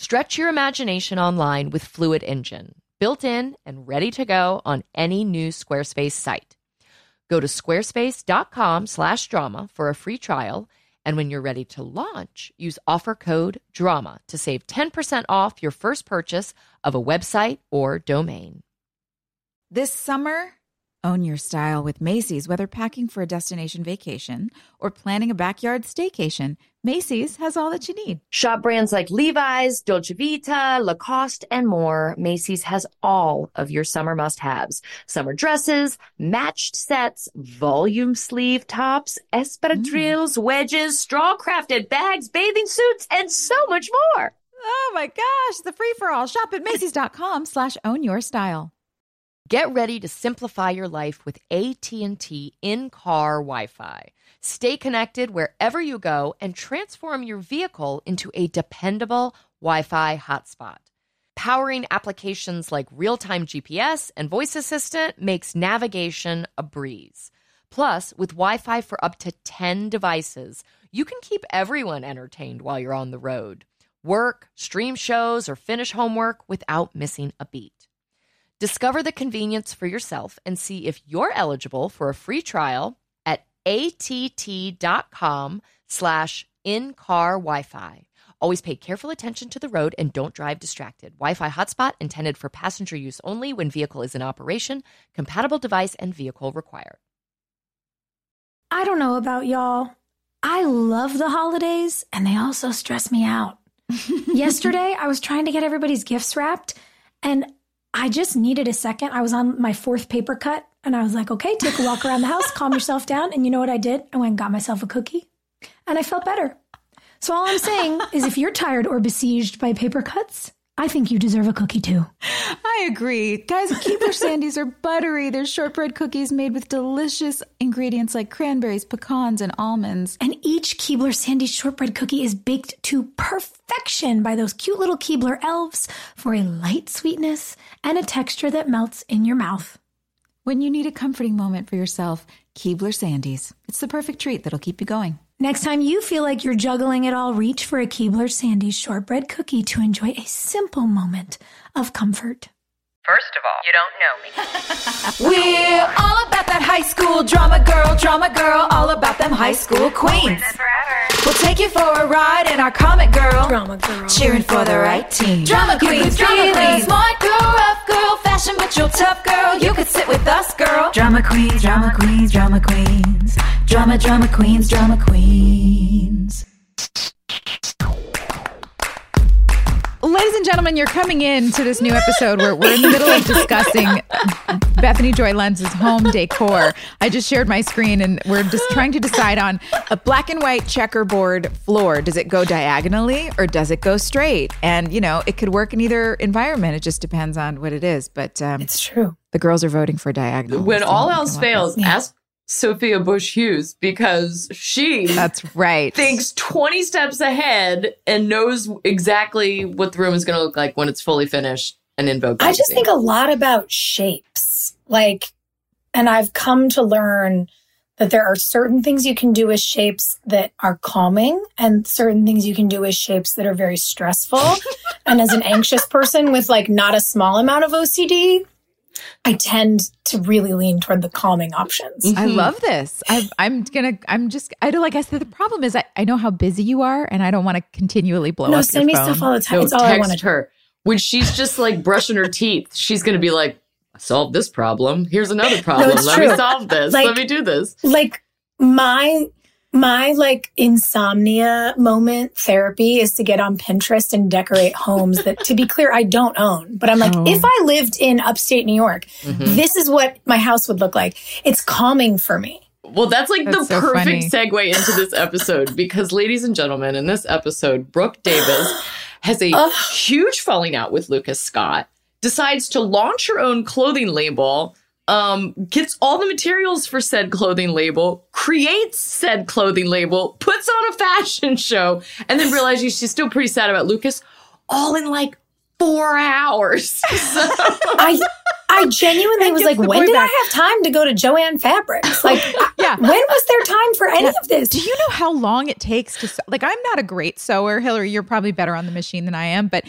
Stretch your imagination online with Fluid Engine, built in and ready to go on any new Squarespace site. Go to squarespace.com slash drama for a free trial. And when you're ready to launch, use offer code DRAMA to save 10% off your first purchase of a website or domain. This summer, own your style with Macy's, whether packing for a destination vacation or planning a backyard staycation. Macy's has all that you need. Shop brands like Levi's, Dolce Vita, Lacoste, and more. Macy's has all of your summer must haves. Summer dresses, matched sets, volume sleeve tops, espadrilles, mm. wedges, straw crafted bags, bathing suits, and so much more. Oh my gosh, the free for all. Shop at Macy's.com slash own your style. Get ready to simplify your life with AT&T in-car Wi-Fi. Stay connected wherever you go and transform your vehicle into a dependable Wi-Fi hotspot. Powering applications like real-time GPS and voice assistant makes navigation a breeze. Plus, with Wi-Fi for up to 10 devices, you can keep everyone entertained while you're on the road. Work, stream shows, or finish homework without missing a beat. Discover the convenience for yourself and see if you're eligible for a free trial att.com slash in-car Wi-Fi. Always pay careful attention to the road and don't drive distracted. Wi-Fi hotspot intended for passenger use only when vehicle is in operation. Compatible device and vehicle required. I don't know about y'all. I love the holidays and they also stress me out. Yesterday, I was trying to get everybody's gifts wrapped and I just needed a second. I was on my fourth paper cut and I was like, okay, take a walk around the house, calm yourself down. And you know what I did? I went and got myself a cookie and I felt better. So all I'm saying is if you're tired or besieged by paper cuts, I think you deserve a cookie too. I agree. Guys, Keebler Sandies are buttery. They're shortbread cookies made with delicious ingredients like cranberries, pecans, and almonds. And each Keebler Sandy shortbread cookie is baked to perfection by those cute little Keebler elves for a light sweetness and a texture that melts in your mouth. When you need a comforting moment for yourself, Keebler Sandies. It's the perfect treat that'll keep you going. Next time you feel like you're juggling it all, reach for a Keebler Sandy's shortbread cookie to enjoy a simple moment of comfort. First of all, you don't know me. We're all about that high school drama girl, drama girl, all about them high school queens. We'll take you for a ride in our comic girl, drama girl, cheering for the right team. Drama queens, drama queens, smart girl, rough girl, fashion but you're tough girl. You could sit with us, girl. Drama queens, drama queens, drama queens, drama, drama queens, drama queens. Ladies and gentlemen, you're coming in to this new episode where we're in the middle of discussing Bethany Joy Lenz's home decor. I just shared my screen and we're just trying to decide on a black and white checkerboard floor. Does it go diagonally or does it go straight? And, you know, it could work in either environment. It just depends on what it is. But um, it's true. The girls are voting for diagonal. When all else fails, ask Sophia Bush Hughes because she That's right. thinks 20 steps ahead and knows exactly what the room is going to look like when it's fully finished and in Vogue. I just think a lot about shapes. Like, and I've come to learn that there are certain things you can do with shapes that are calming and certain things you can do with shapes that are very stressful. and as an anxious person with like not a small amount of OCD, I tend to really lean toward the calming options. I mm-hmm. love this. I, I'm gonna. I'm just. I don't like. I said the problem is I, I know how busy you are, and I don't want to continually blow no, up No, send your me phone. stuff all the time. No, it's all I want text to her. When she's just like brushing her teeth, she's going to be like, solve this problem. Here's another problem. it's Let me true. solve this. Like- Let me do this. like my my like insomnia moment therapy is to get on Pinterest and decorate homes that to be clear I don't own. But I'm like Oh. if I lived in upstate New York, Mm-hmm. this is what my house would look like. It's calming for me. Well, that's like That's the so perfect funny. segue into this episode because, ladies and gentlemen, in this episode, Brooke Davis has a Ugh. huge falling out with Lucas Scott, decides to launch her own clothing label, um, gets all the materials for said clothing label, creates said clothing label, puts on a fashion show, and then realizes she's still pretty sad about Lucas, all in like four hours. So- I I genuinely was like, when did back. I have time to go to Jo-Ann Fabrics? Like, Yeah. when was there time for any of this? Do you know how long it takes to sew? Like, I'm not a great sewer. Hilarie, you're probably better on the machine than I am. But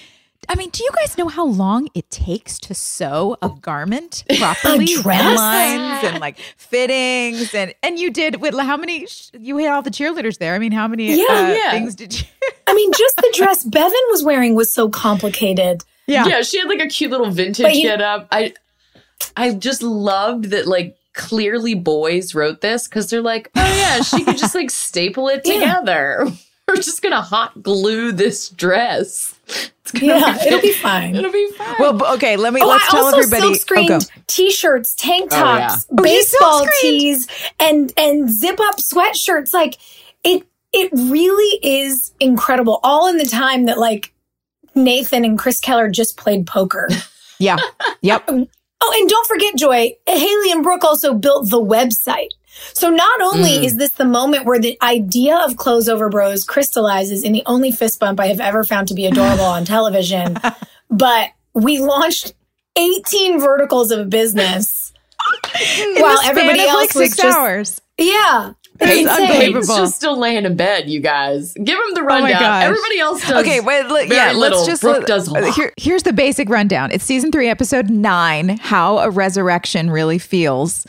I mean, do you guys know how long it takes to sew a garment properly? dress? Lines and like fittings. And and you did with how many? You had all the cheerleaders there. I mean, how many Yeah, uh, yeah. things did you? I mean, just the dress Bevin was wearing was so complicated. yeah. Yeah, she had like a cute little vintage But you- get up. I I just loved that like clearly boys wrote this because they're like, oh yeah, she could just like staple it Yeah. Together. We're just gonna hot glue this dress. It's gonna Yeah, be, it'll be fine. It'll be fine. Well, okay. Let me Oh, let's I tell also everybody. silk oh, go. screened t-shirts, tank Oh, tops, Oh, you baseball tees, and and zip up sweatshirts. Like it, it really is incredible. All in the time that like Nathan and Chris Keller just played poker. Yeah. Yep. Oh, and don't forget, Joy, Haley and Brooke also built the website. So not only Mm. is this the moment where the idea of Clothes Over Bros crystallizes in the only fist bump I have ever found to be adorable on television, but we launched 18 verticals of business while everybody of, else like was six just hours. yeah. Peyton's, It's unbelievable. Peyton's just still laying in bed, you guys. Give him the rundown. gosh. Everybody else does. Okay, wait, let- very yeah, little. let's just Brooke let- does a lot. Here, here's the basic rundown. It's season three, episode nine. How a resurrection really feels.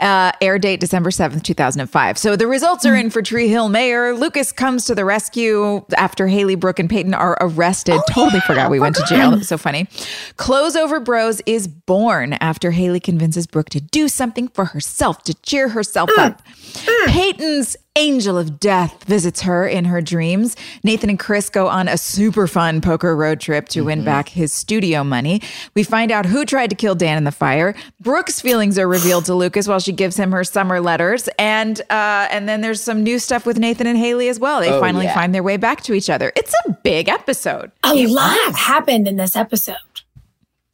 Uh, air date December 7th, 2005. So the results are hmm. in for Tree Hill Mayor. Lucas comes to the rescue after Haley, Brooke, and Peyton are arrested. Oh, totally forgot we went to jail. That was so funny. Clothes Over Bros is born after Haley convinces Brooke to do something for herself, to cheer herself mm. up. Mm. Peyton's angel of death visits her in her dreams. Nathan and Chris go on a super fun poker road trip to win mm-hmm. back his studio money. We find out who tried to kill Dan in the fire. Brooke's feelings are revealed to Lucas while she gives him her summer letters, and uh, and then there's some new stuff with Nathan and Haley as well. They Oh, finally yeah. find their way back to each other. It's a big episode. A lot happened in this episode.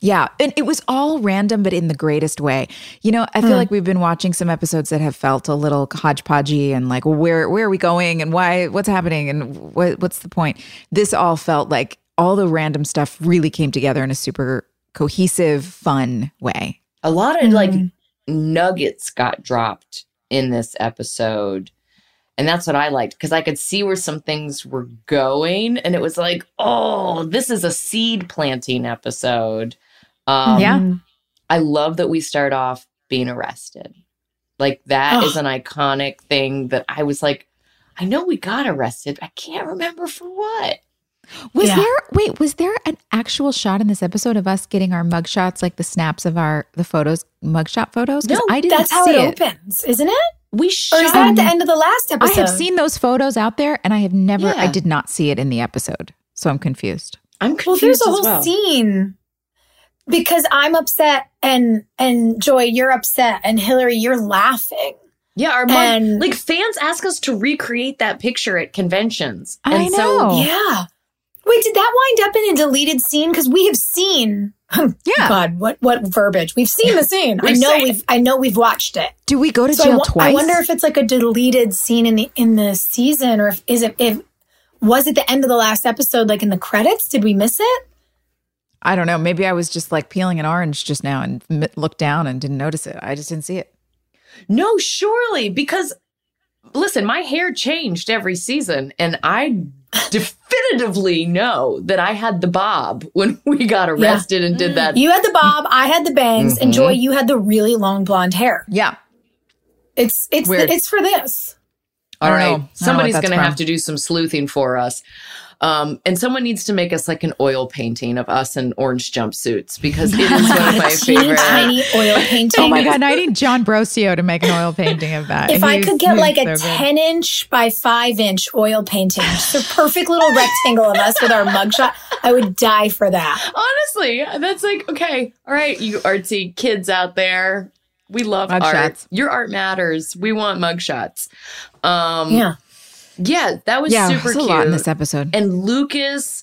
Yeah, and it was all random, but in the greatest way. You know, I feel like we've been watching some episodes that have felt a little hodgepodgey and like, where where are we going and why? What's happening and what, what's the point? This all felt like all the random stuff really came together in a super cohesive, fun way. a lot of like Mhm. Nuggets got dropped in this episode. And that's what I liked because I could see where some things were going. And it was like, oh, this is a seed planting episode. Um, Yeah. I love that we start off being arrested. Like, that is Ugh. an iconic thing that I was like, I know we got arrested. I can't remember for what. Was Yeah. there wait, was there an actual shot in this episode of us getting our mugshots, like the snaps of our the photos, mugshot photos? 'Cause No, I didn't see. That's how see it, opens, isn't it? We Or shot is that at the end of the last episode. I have seen those photos out there and I have never I did not see it in the episode. So I'm confused. I'm confused. Well, confused there's a as whole well. scene because I'm upset and and Joy, you're upset, and Hilarie, you're laughing. Yeah, our mug, And- like fans ask us to recreate that picture at conventions. I know. So. Yeah. Wait, did that wind up in a deleted scene? Because we have seen. Um, yeah. God, what what verbiage? We've seen the scene. I know we've I know we've watched it. Do we go to So I jail wo- twice? I wonder if it's like a deleted scene in the in the season, or if is it if was it the end of the last episode, like in the credits? Did we miss it? I don't know. Maybe I was just like peeling an orange just now and m- looked down and didn't notice it. I just didn't see it. No, surely, because listen, my hair changed every season, and I definitively know that I had the bob when we got arrested and did that. You had the bob, I had the bangs, and Mhm. Joy, you had the really long blonde hair. Yeah. It's it's Weird. it's for this. I All don't right, know. I don't know what somebody's going to have to do some sleuthing for us. Um, and someone needs to make us like an oil painting of us in orange jumpsuits because it is one of my favorite. tiny oil painting. Oh my God. I need John Brosio to make an oil painting of that. If I could get he's like a so good. 10 inch by 5 inch oil painting, just a perfect little rectangle of us with our mugshot, I would die for that. Honestly, that's like, okay, all right, you artsy kids out there. We love art. Mugshots. Your art matters. We want mugshots. Um, Yeah. Yeah, that was yeah, super there's a cute. lot in this episode. and Lucas,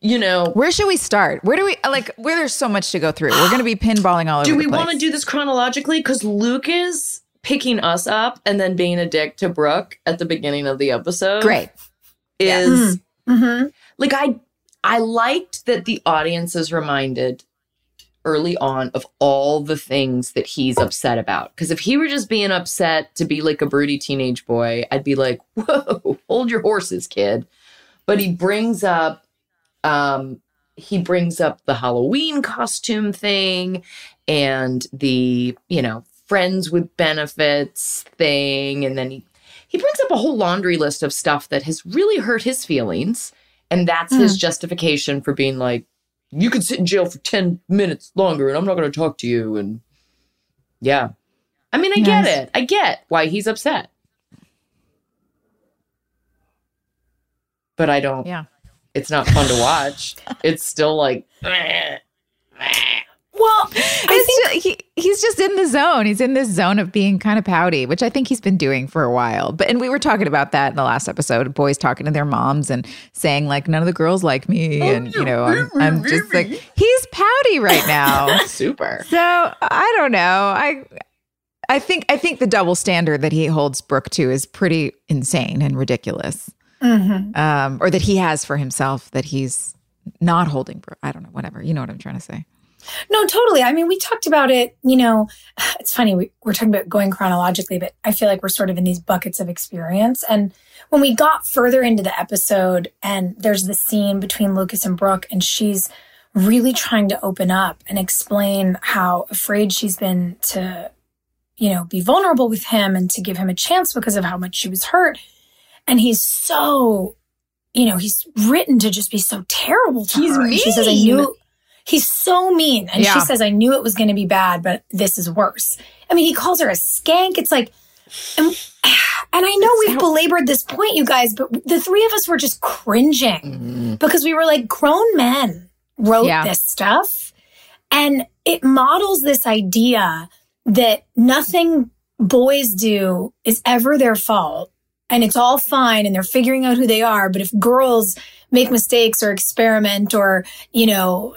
you know, Where should we start? Where do we like? Where there's so much to go through. We're going to be pinballing all over. do we want to do this chronologically? Because Lucas picking us up and then being a dick to Brooke at the beginning of the episode, Great. is Mm-hmm. like I I liked that the audience is reminded early on of all the things that he's upset about. Because if he were just being upset to be like a broody teenage boy, I'd be like, whoa, hold your horses, kid. But he brings up um he brings up the Halloween costume thing and the, you know, friends with benefits thing. And then he he brings up a whole laundry list of stuff that has really hurt his feelings. And that's his justification for being like, you could sit in jail for 10 minutes longer and I'm not going to talk to you. And yeah. I mean, I get it. I get why he's upset. But I don't, Yeah. it's not fun to watch. it's still like, Well, I think ju- he, he's just in the zone. He's in this zone of being kind of pouty, which I think he's been doing for a while. But and we were talking about that in the last episode. Boys talking to their moms and saying like none of the girls like me, and you know I'm, I'm just like he's pouty right now. super. so I don't know. I I think I think the double standard that he holds Brooke to is pretty insane and ridiculous. Mhm. Um, or that he has for himself that he's not holding Brooke. I don't know. Whatever. You know what I'm trying to say. No, totally. I mean, we talked about it, you know, it's funny. We, we're talking about going chronologically, but I feel like we're sort of in these buckets of experience. And when we got further into the episode and there's the scene between Lucas and Brooke, and she's really trying to open up and explain how afraid she's been to, you know, be vulnerable with him and to give him a chance because of how much she was hurt. And he's so, you know, he's written to just be so terrible to He's her. And She says, I mean. knew he's so mean. And Yeah. she says, I knew it was going to be bad, but this is worse. I mean, he calls her a skank. It's like, and, and I know we've belabored this point, you guys, but the three of us were just cringing mm-hmm. because we were like, grown men wrote Yeah. this stuff. And it models this idea that nothing boys do is ever their fault and it's all fine and they're figuring out who they are. But if girls make mistakes or experiment or, you know,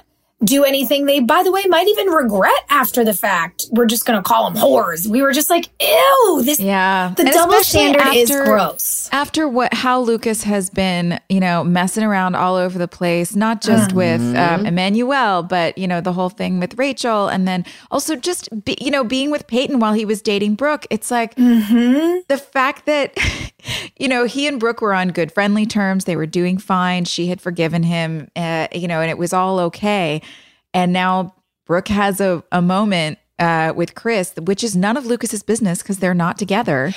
do anything they, by the way, might even regret after the fact, we're just going to call them whores. We were just like, ew, this, Yeah. the And double standard is after- gross. after what how Lucas has been, you know, messing around all over the place, not just with um, Emmanuel, but you know the whole thing with Rachel, and then also just be, you know being with Peyton while he was dating Brooke. It's like Mm-hmm. the fact that you know he and Brooke were on good friendly terms, they were doing fine. She had forgiven him, uh, you know, and it was all okay. And now Brooke has a a moment. Uh, with Chris, which is none of Lucas's business because they're not together.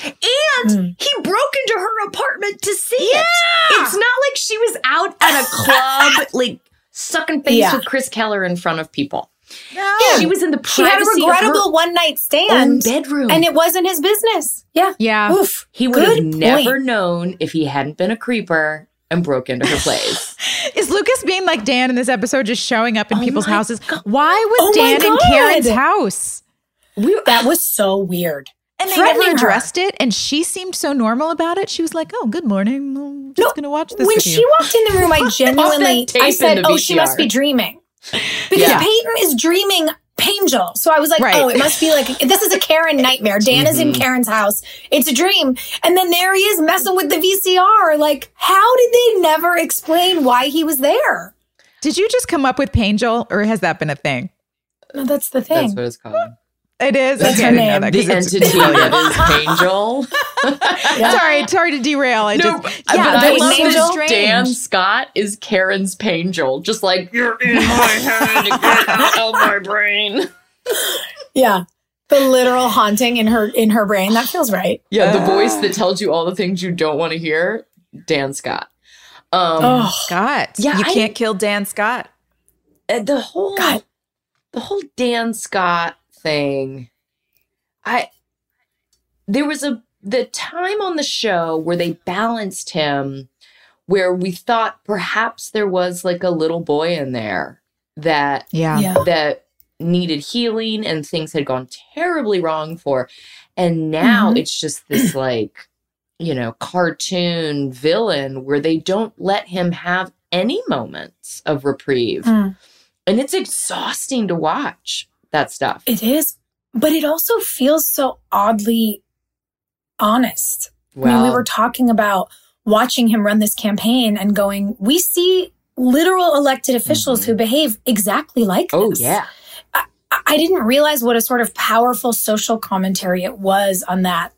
And he broke into her apartment to see it. It's not like she was out at a club, like sucking face Yeah. with Chris Keller in front of people. No. She was in the She had a privacy of regrettable one night own stand bedroom. and it wasn't his business. Yeah. Yeah. Oof. he would have Good never point. known if he hadn't been a creeper and broke into her place. Is Lucas being like Dan in this episode, just showing up in oh people's my houses? Why was Oh Dan in Karen's house? That was so weird. And they threatening never her. it, and she seemed so normal about it. She was like, "Oh, good morning. I'm just No, gonna watch this." when with she you. walked in the room, I genuinely, I said, "Oh, she must be dreaming," because Yeah. Peyton is dreaming Pangel. So I was like, Right. "Oh, it must be like this is a Karen nightmare." Dan is in mm-hmm. Karen's house; it's a dream, and then there he is messing with the VCR. Like, how did they never explain why he was there? Did you just come up with Pangel, or has that been a thing? No, that's the thing. That's what it's called. It is. That's okay, her I didn't know name. that The 'cause it's entity brilliant. that is Angel. Sorry, sorry to derail. I No, just but, yeah, but I love was so that. Dan Scott is Karen's Pangel. Just like, you're in my head, get out of my brain. Yeah, the literal haunting in her in her brain. That feels right. Yeah, the voice that tells you all the things you don't want to hear, Dan Scott. Um, Oh, Scott. Yeah, you I- can't kill Dan Scott. uh, the whole God. the whole Dan Scott thing. I there was a the time on the show where they balanced him where we thought perhaps there was like a little boy in there that Yeah. yeah. that needed healing and things had gone terribly wrong for and now Mhm. it's just this like you know cartoon villain where they don't let him have any moments of reprieve Mm. and it's exhausting to watch that stuff It is, but it also feels so oddly honest. I mean, we were talking about watching him run this campaign and going, we see literal elected officials Mhm. who behave exactly like oh this. yeah I- I didn't realize what a sort of powerful social commentary it was on that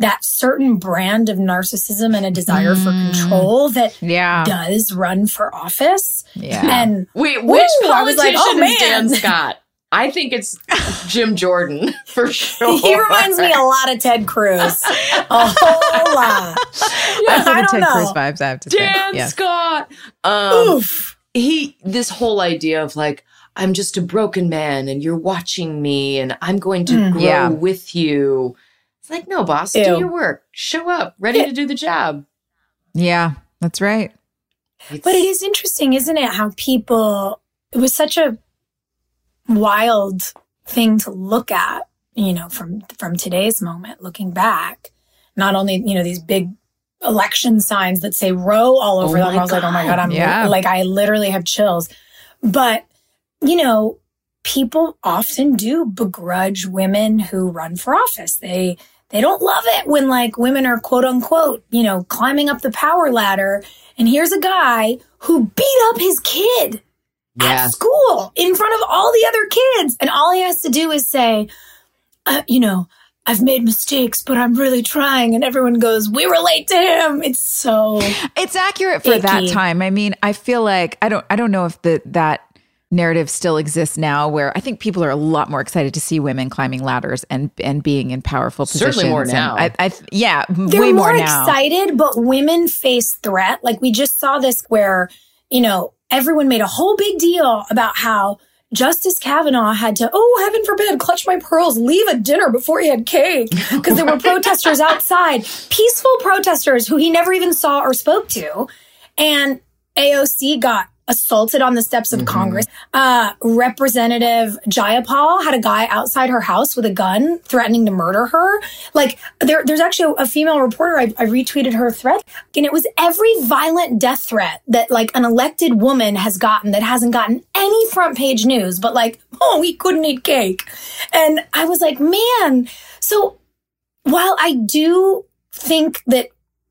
that certain brand of narcissism and a desire for Mm. control that Yeah. does run for office. Yeah. And wait which was politician like, oh, is dan man. scott i think it's jim jordan for sure he reminds me a lot of Ted Cruz. A whole lot. I I have the don't Ted know. Cruz vibes. I have to say. dan Yeah. scott um Oof. he this whole idea of like i'm just a broken man and you're watching me and i'm going to Mm. grow Yeah. with you it's like no boss do your work show up ready to do the job Yeah, that's right. It's- But it is interesting, isn't it? How people, it was such a wild thing to look at, you know, from, from today's moment, looking back, not only, you know, these big election signs that say Roe all over Oh them. I was like, oh my God. God, I'm Yeah. like, I literally have chills. But, you know, people often do begrudge women who run for office. They, they don't love it when like women are quote unquote, you know, climbing up the power ladder. And here's a guy who beat up his kid yeah at school in front of all the other kids. And all he has to do is say, uh, you know, I've made mistakes, but I'm really trying. And everyone goes, we relate to him. It's so, It's accurate for that time. I mean, I feel like I don't I don't know if the that narrative still exists now where I think people are a lot more excited to see women climbing ladders and and being in powerful positions. Certainly more now. I, I yeah, they're way more, more, now. excited, but women face threat. Like we just saw this where, you know, everyone made a whole big deal about how Justice Kavanaugh had to, oh, heaven forbid, clutch my pearls, leave a dinner before he had cake because there were protesters outside, peaceful protesters who he never even saw or spoke to. And AOC got assaulted on the steps of Congress. Uh, Representative Jayapal had a guy outside her house with a gun threatening to murder her. Like there, there's actually a female reporter. I, I retweeted her threat and it was every violent death threat that like an elected woman has gotten that hasn't gotten any front page news, but like, oh, he couldn't eat cake. And I was like, man, so while I do think that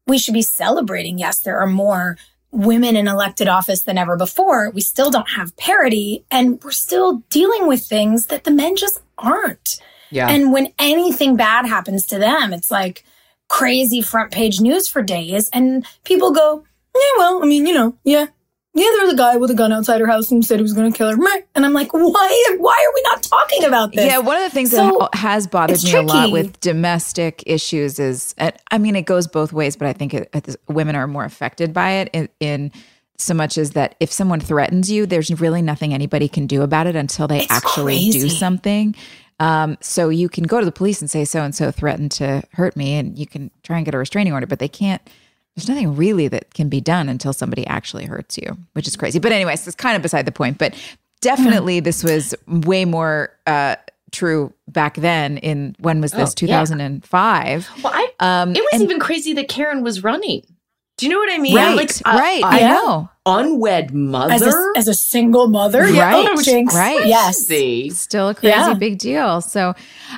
we should be celebrating, yes, there are more women in elected office than ever before. We still don't have parity and we're still dealing with things that the men just aren't. yeah And when anything bad happens to them, it's like crazy front page news for days. And people go, yeah, well, I mean, you know, yeah. Yeah, there was a guy with a gun outside her house and said he was going to kill her. And I'm like, why? Why are we not talking about this? Yeah, one of the things So, that has bothered me a lot with domestic issues is, I mean, it goes both ways, but I think it, it, women are more affected by it in, in so much as that if someone threatens you, there's really nothing anybody can do about it until they It's actually do something. Um, so you can go to the police and say so and so threatened to hurt me, and you can try and get a restraining order, but they can't. There's nothing really that can be done until somebody actually hurts you, which is crazy. But anyways, it's kind of beside the point. But definitely, this was way more uh, true back then. In when was this? Oh, Two yeah. thousand and five. Well, I, Um, it was and- even crazy that Karen was running. Do you know what I mean? right, Like, a- right. a I yeah. know. unwed mother. As a, as a single mother, Right, yeah, oh, jinx. right. Yes, See? Still a crazy Yeah. big deal. So,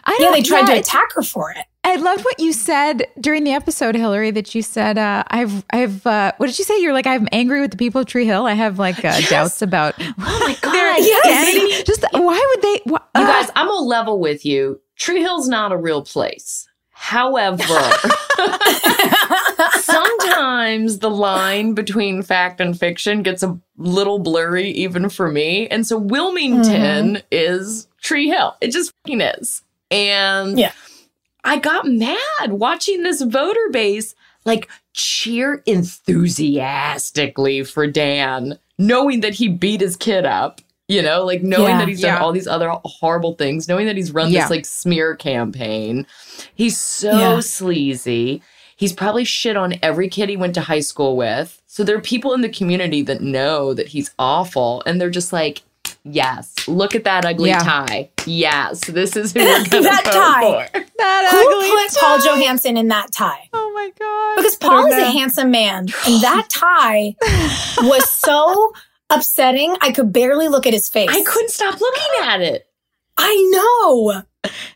I yeah. don't. They tried to yeah, it's- attack her for it. I loved what you said during the episode, Hilarie. That you said, uh, "I've, I've." Uh, what did you say? You're like, I'm angry with the people of Tree Hill. I have like uh, doubts about. Oh my God. sanity. Just why would they? Wh- You uh, guys, I'm gonna level with you. Tree Hill's not a real place. However, sometimes the line between fact and fiction gets a little blurry, even for me. And so Wilmington is Tree Hill. It just fucking is. And Yeah. I got mad watching this voter base like cheer enthusiastically for Dan, knowing that he beat his kid up. You know, like knowing Yeah. that he's done Yeah. all these other horrible things, knowing that he's run Yeah. this like smear campaign. He's so sleazy. He's probably shit on every kid he went to high school with. So there are people in the community that know that he's awful and they're just like, yes, look at that ugly Yeah. tie. Yes, this is who we're going to That vote tie. for. that Who ugly put Paul Johansson in that tie? Oh my god! Because Paul is a handsome man, and that tie was so upsetting. I could barely look at his face. I couldn't stop looking at it. I know.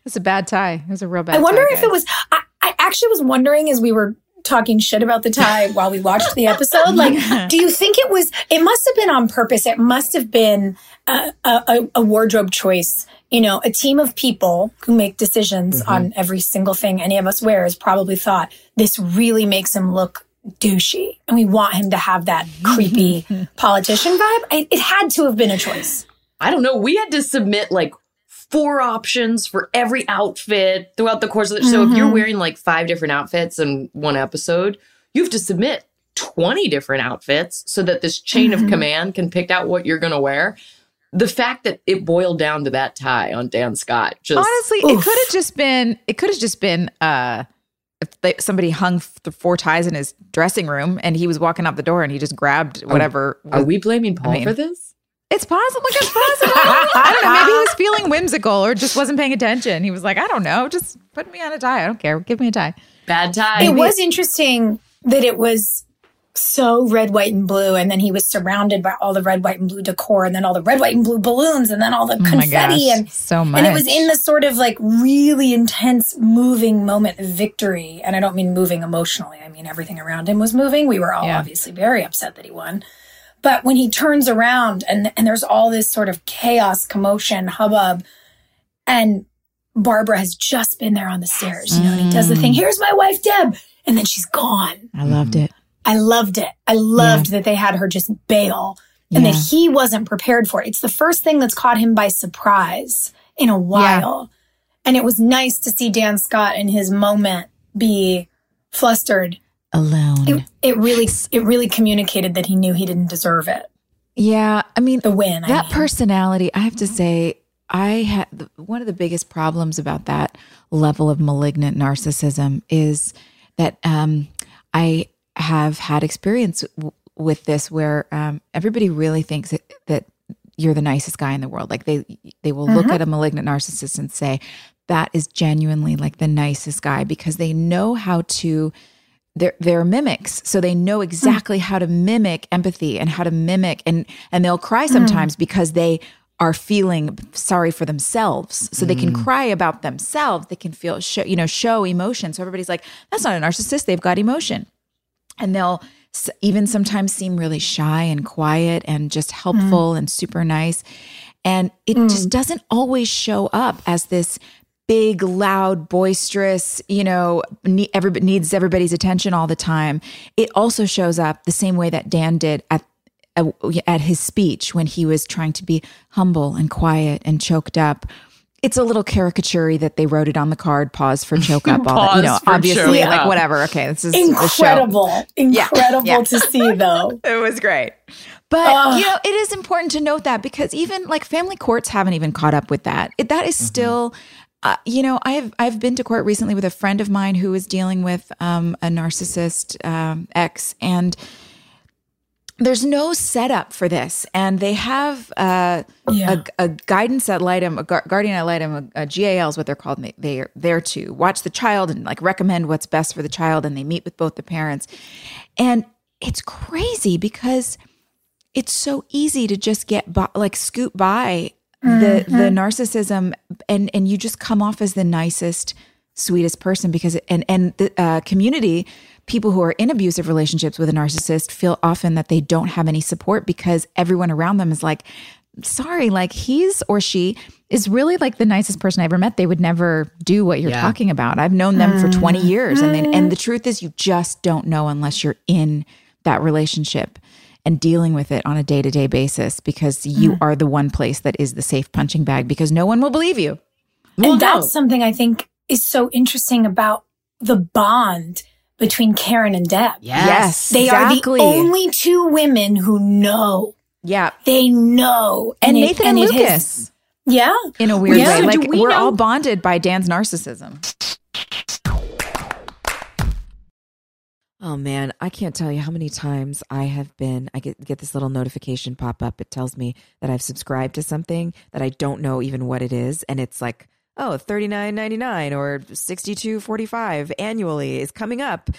It's a bad tie. It was a real bad. I wonder tie, if it was. I, I actually was wondering as we were talking shit about the tie while we watched the episode. Like, do you think it was? It must have been on purpose. It must have been a, a, a- wardrobe choice. You know, a team of people who make decisions on mm-hmm. every single thing any of us wear has probably thought this really makes him look douchey, and we want him to have that creepy politician vibe. I, it had to have been a choice. I don't know. We had to submit like four options for every outfit throughout the course of the So if you're wearing like five different outfits in one episode, you have to submit 20 different outfits so that this chain of command can pick out what you're going to wear. The fact that it boiled down to that tie on Dan Scott just honestly, it could have just been. It could have just been. uh if they, somebody hung the four ties in his dressing room and he was walking out the door and he just grabbed whatever. Are was- we blaming Paul mean- for this? It's possible. Like it's possible. I don't know. Maybe he was feeling whimsical or just wasn't paying attention. He was like, I don't know, just put me on a tie. I don't care. Give me a tie. Bad tie. It was interesting that it was so red, white, and blue, and then he was surrounded by all the red, white, and blue decor, and then all the red, white, and blue balloons, and then all the Oh confetti, gosh, and so much. and it was in the sort of like really intense, moving moment of victory. And I don't mean moving emotionally; I mean everything around him was moving. We were all Yeah. obviously very upset that he won. But when he turns around and and there's all this sort of chaos, commotion, hubbub, and Barbara has just been there on the stairs, you know, and he does the thing. Mm. Here's my wife, Deb, and then she's gone. I loved it. I loved it. I loved that they had her just bail and Yeah. that he wasn't prepared for it. It's the first thing that's caught him by surprise in a while. And it was nice to see Dan Scott in his moment be flustered. Alone. It, it really it really communicated that he knew he didn't deserve it. yeah. I mean, The win. I that mean. personality, I have to say, I had one of the biggest problems about that level of malignant narcissism is that um, I have had experience w- with this where um, everybody really thinks that, that you're the nicest guy in the world. Like they they will look at a malignant narcissist and say that is genuinely like the nicest guy because they know how to they're they're mimics. So they know hmm. exactly how to mimic empathy and how to mimic and and they'll cry hmm. sometimes because they are feeling sorry for themselves. So they can hmm. cry about themselves. They can feel show you know show emotion. So everybody's like that's not a narcissist. They've got emotion. And they'll s- even sometimes seem really shy and quiet and just helpful and super nice. And it just doesn't always show up as this big loud boisterous you know ne- everybody needs everybody's attention all the time it also shows up the same way that dan did at at- his speech when he was trying to be humble and quiet and choked up it's a little caricature that they wrote it on the card pause for choke up all that you know obviously like up. whatever okay this is a show incredible. Incredible yeah. to see though. it was great. But Ugh. you know, it is important to note that because even like family courts haven't even caught up with that. It, that is mm-hmm. still, uh, you know, I've I've been to court recently with a friend of mine who was dealing with um, a narcissist um, ex, and there's no setup for this, and they have uh, Yeah. a, a guidance ad litem, a guardian ad litem, a, a GAL is what they're called. They, they're there to watch the child and like recommend what's best for the child, and they meet with both the parents. And it's crazy because it's so easy to just get by, like scoot by the the narcissism, and and you just come off as the nicest, sweetest person because and and the uh, community people who are in abusive relationships with a narcissist feel often that they don't have any support because everyone around them is like sorry like he's or she is really like the nicest person i ever met. They would never do what you're Yeah. talking about. I've known them for 20 years and then and the truth is you just don't know unless you're in that relationship and dealing with it on a day-to-day basis because you mm. are the one place that is the safe punching bag because no one will believe you and that's something I think is so interesting about the bond between Karen and Deb. yes They exactly. are the only two women who know. yeah They know. and, it- nathan and, it has- lucas yeah. in a weird Yeah. way. So Like we we're know- all bonded by Dan's narcissism. Oh man, I can't tell you how many times I have been I get get this little notification pop up. It tells me that I've subscribed to something that I don't know even what it is and it's like, "Oh, 39.99 or 62.45 annually is coming up.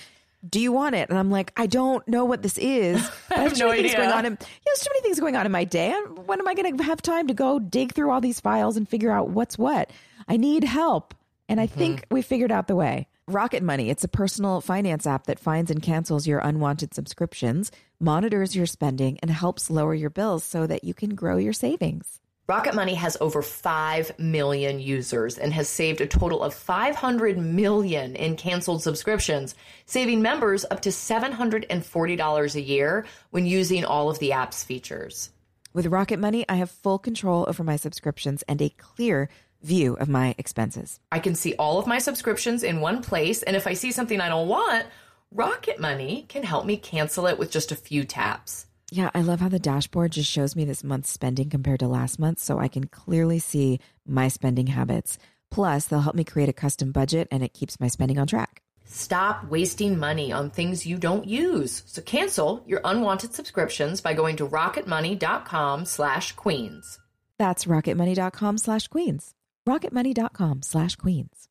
Do you want it?" And I'm like, "I don't know what this is." I have, no too many things idea. going on in yeah, there's too many things going on in my day. When am I going to have time to go dig through all these files and figure out what's what? I need help. And I mm-hmm. think we figured out the way. Rocket Money, it's a personal finance app that finds and cancels your unwanted subscriptions, monitors your spending, and helps lower your bills so that you can grow your savings. Rocket Money has over 5 million users and has saved a total of 500 million in canceled subscriptions, saving members up to $740 a year when using all of the app's features. With Rocket Money, I have full control over my subscriptions and a clear view of my expenses. I can see all of my subscriptions in one place, and if I see something I don't want, Rocket Money can help me cancel it with just a few taps. Yeah, I love how the dashboard just shows me this month's spending compared to last month so I can clearly see my spending habits. Plus, they'll help me create a custom budget and it keeps my spending on track. Stop wasting money on things you don't use. So cancel your unwanted subscriptions by going to rocketmoney.com slash queens. That's rocketmoney.com slash queens. Rocketmoney.com slash queens.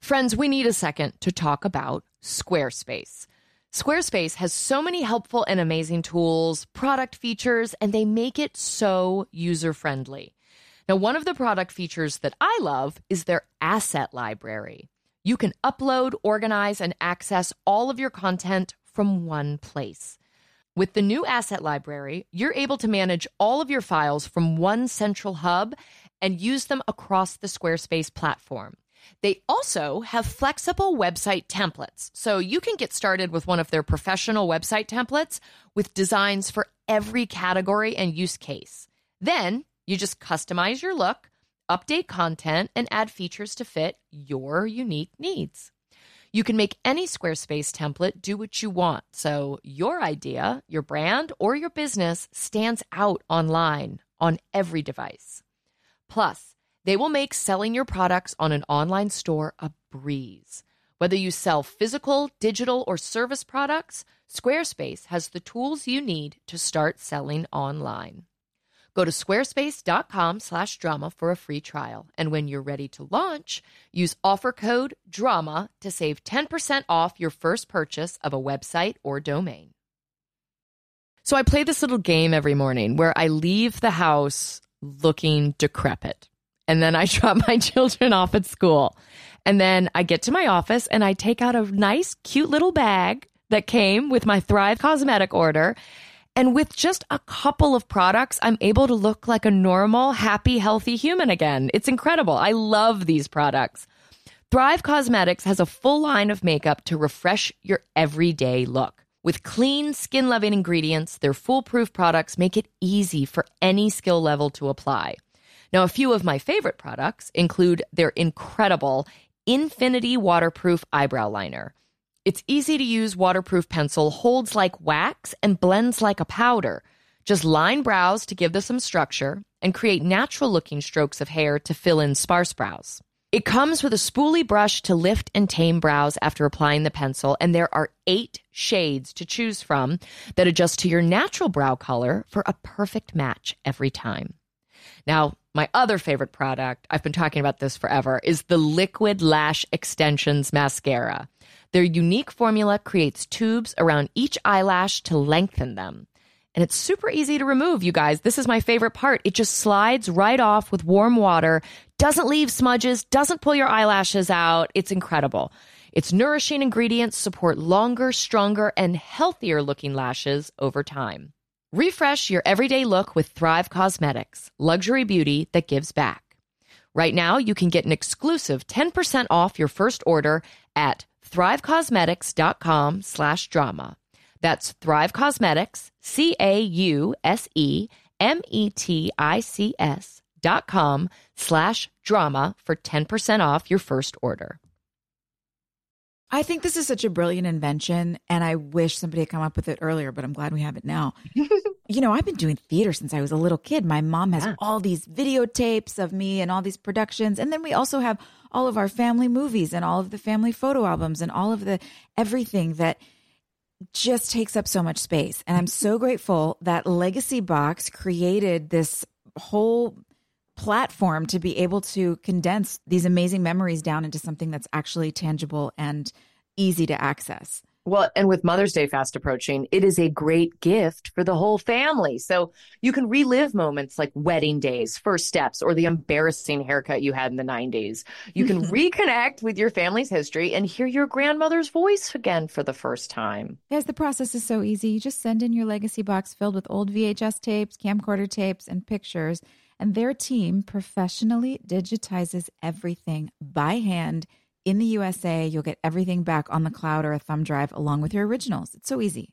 Friends, we need a second to talk about Squarespace. Squarespace has so many helpful and amazing tools, product features, and they make it so user friendly. Now, one of the product features that I love is their asset library. You can upload, organize, and access all of your content from one place. With the new asset library, you're able to manage all of your files from one central hub and use them across the Squarespace platform. They also have flexible website templates, so you can get started with one of their professional website templates with designs for every category and use case. Then you just customize your look, update content, and add features to fit your unique needs. You can make any Squarespace template do what you want, so your idea, your brand, or your business stands out online on every device. Plus, they will make selling your products on an online store a breeze. Whether you sell physical, digital, or service products, Squarespace has the tools you need to start selling online. Go to squarespace.com slash drama for a free trial. And when you're ready to launch, use offer code DRAMA to save 10% off your first purchase of a website or domain. So I play this little game every morning where I leave the house looking decrepit. And then I drop my children off at school. And then I get to my office and I take out a nice, cute little bag that came with my Thrive cosmetic order. And with just a couple of products, I'm able to look like a normal, happy, healthy human again. It's incredible. I love these products. Thrive Cosmetics has a full line of makeup to refresh your everyday look. With clean, skin loving ingredients, their foolproof products make it easy for any skill level to apply. Now, a few of my favorite products include their incredible Infinity Waterproof Eyebrow Liner. Its easy to use waterproof pencil holds like wax and blends like a powder. Just line brows to give them some structure and create natural looking strokes of hair to fill in sparse brows. It comes with a spoolie brush to lift and tame brows after applying the pencil, and there are eight shades to choose from that adjust to your natural brow color for a perfect match every time. Now, my other favorite product, I've been talking about this forever, is the Liquid Lash Extensions Mascara. Their unique formula creates tubes around each eyelash to lengthen them. And it's super easy to remove, you guys. This is my favorite part. It just slides right off with warm water, doesn't leave smudges, doesn't pull your eyelashes out. It's incredible. Its nourishing ingredients support longer, stronger, and healthier looking lashes over time. Refresh your everyday look with Thrive Cosmetics, luxury beauty that gives back. Right now, you can get an exclusive 10% off your first order at thrivecausemetics.com slash drama. That's Thrive Causemetics, C A U S E M E T I C S dot com slash drama for 10% off your first order. I think this is such a brilliant invention, and I wish somebody had come up with it earlier, but I'm glad we have it now. you know, I've been doing theater since I was a little kid. My mom has Yeah. all these videotapes of me and all these productions, and then we also have all of our family movies and all of the family photo albums and all of the everything that just takes up so much space. And I'm mm-hmm. so grateful that Legacy Box created this whole platform to be able to condense these amazing memories down into something that's actually tangible and easy to access. Well, and with Mother's Day fast approaching, it is a great gift for the whole family. So you can relive moments like wedding days, first steps, or the embarrassing haircut you had in the 90s. You can reconnect with your family's history and hear your grandmother's voice again for the first time. Yes, the process is so easy. You just send in your legacy box filled with old VHS tapes, camcorder tapes, and pictures, and their team professionally digitizes everything by hand in the USA. You'll get everything back on the cloud or a thumb drive along with your originals. It's so easy.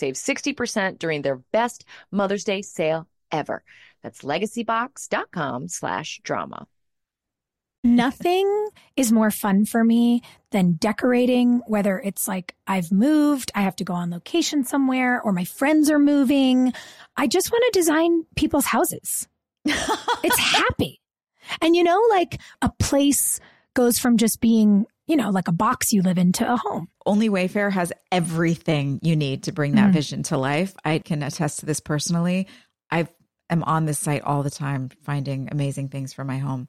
save 60% during their best Mother's Day sale ever. That's legacybox.com slash drama. Nothing is more fun for me than decorating, whether it's like I've moved, I have to go on location somewhere, or my friends are moving. I just want to design people's houses. it's happy. And you know, like a place goes from just being, you know, like a box you live into a home. Only Wayfair has everything you need to bring that Mm. vision to life. I can attest to this personally. I am on this site all the time finding amazing things for my home.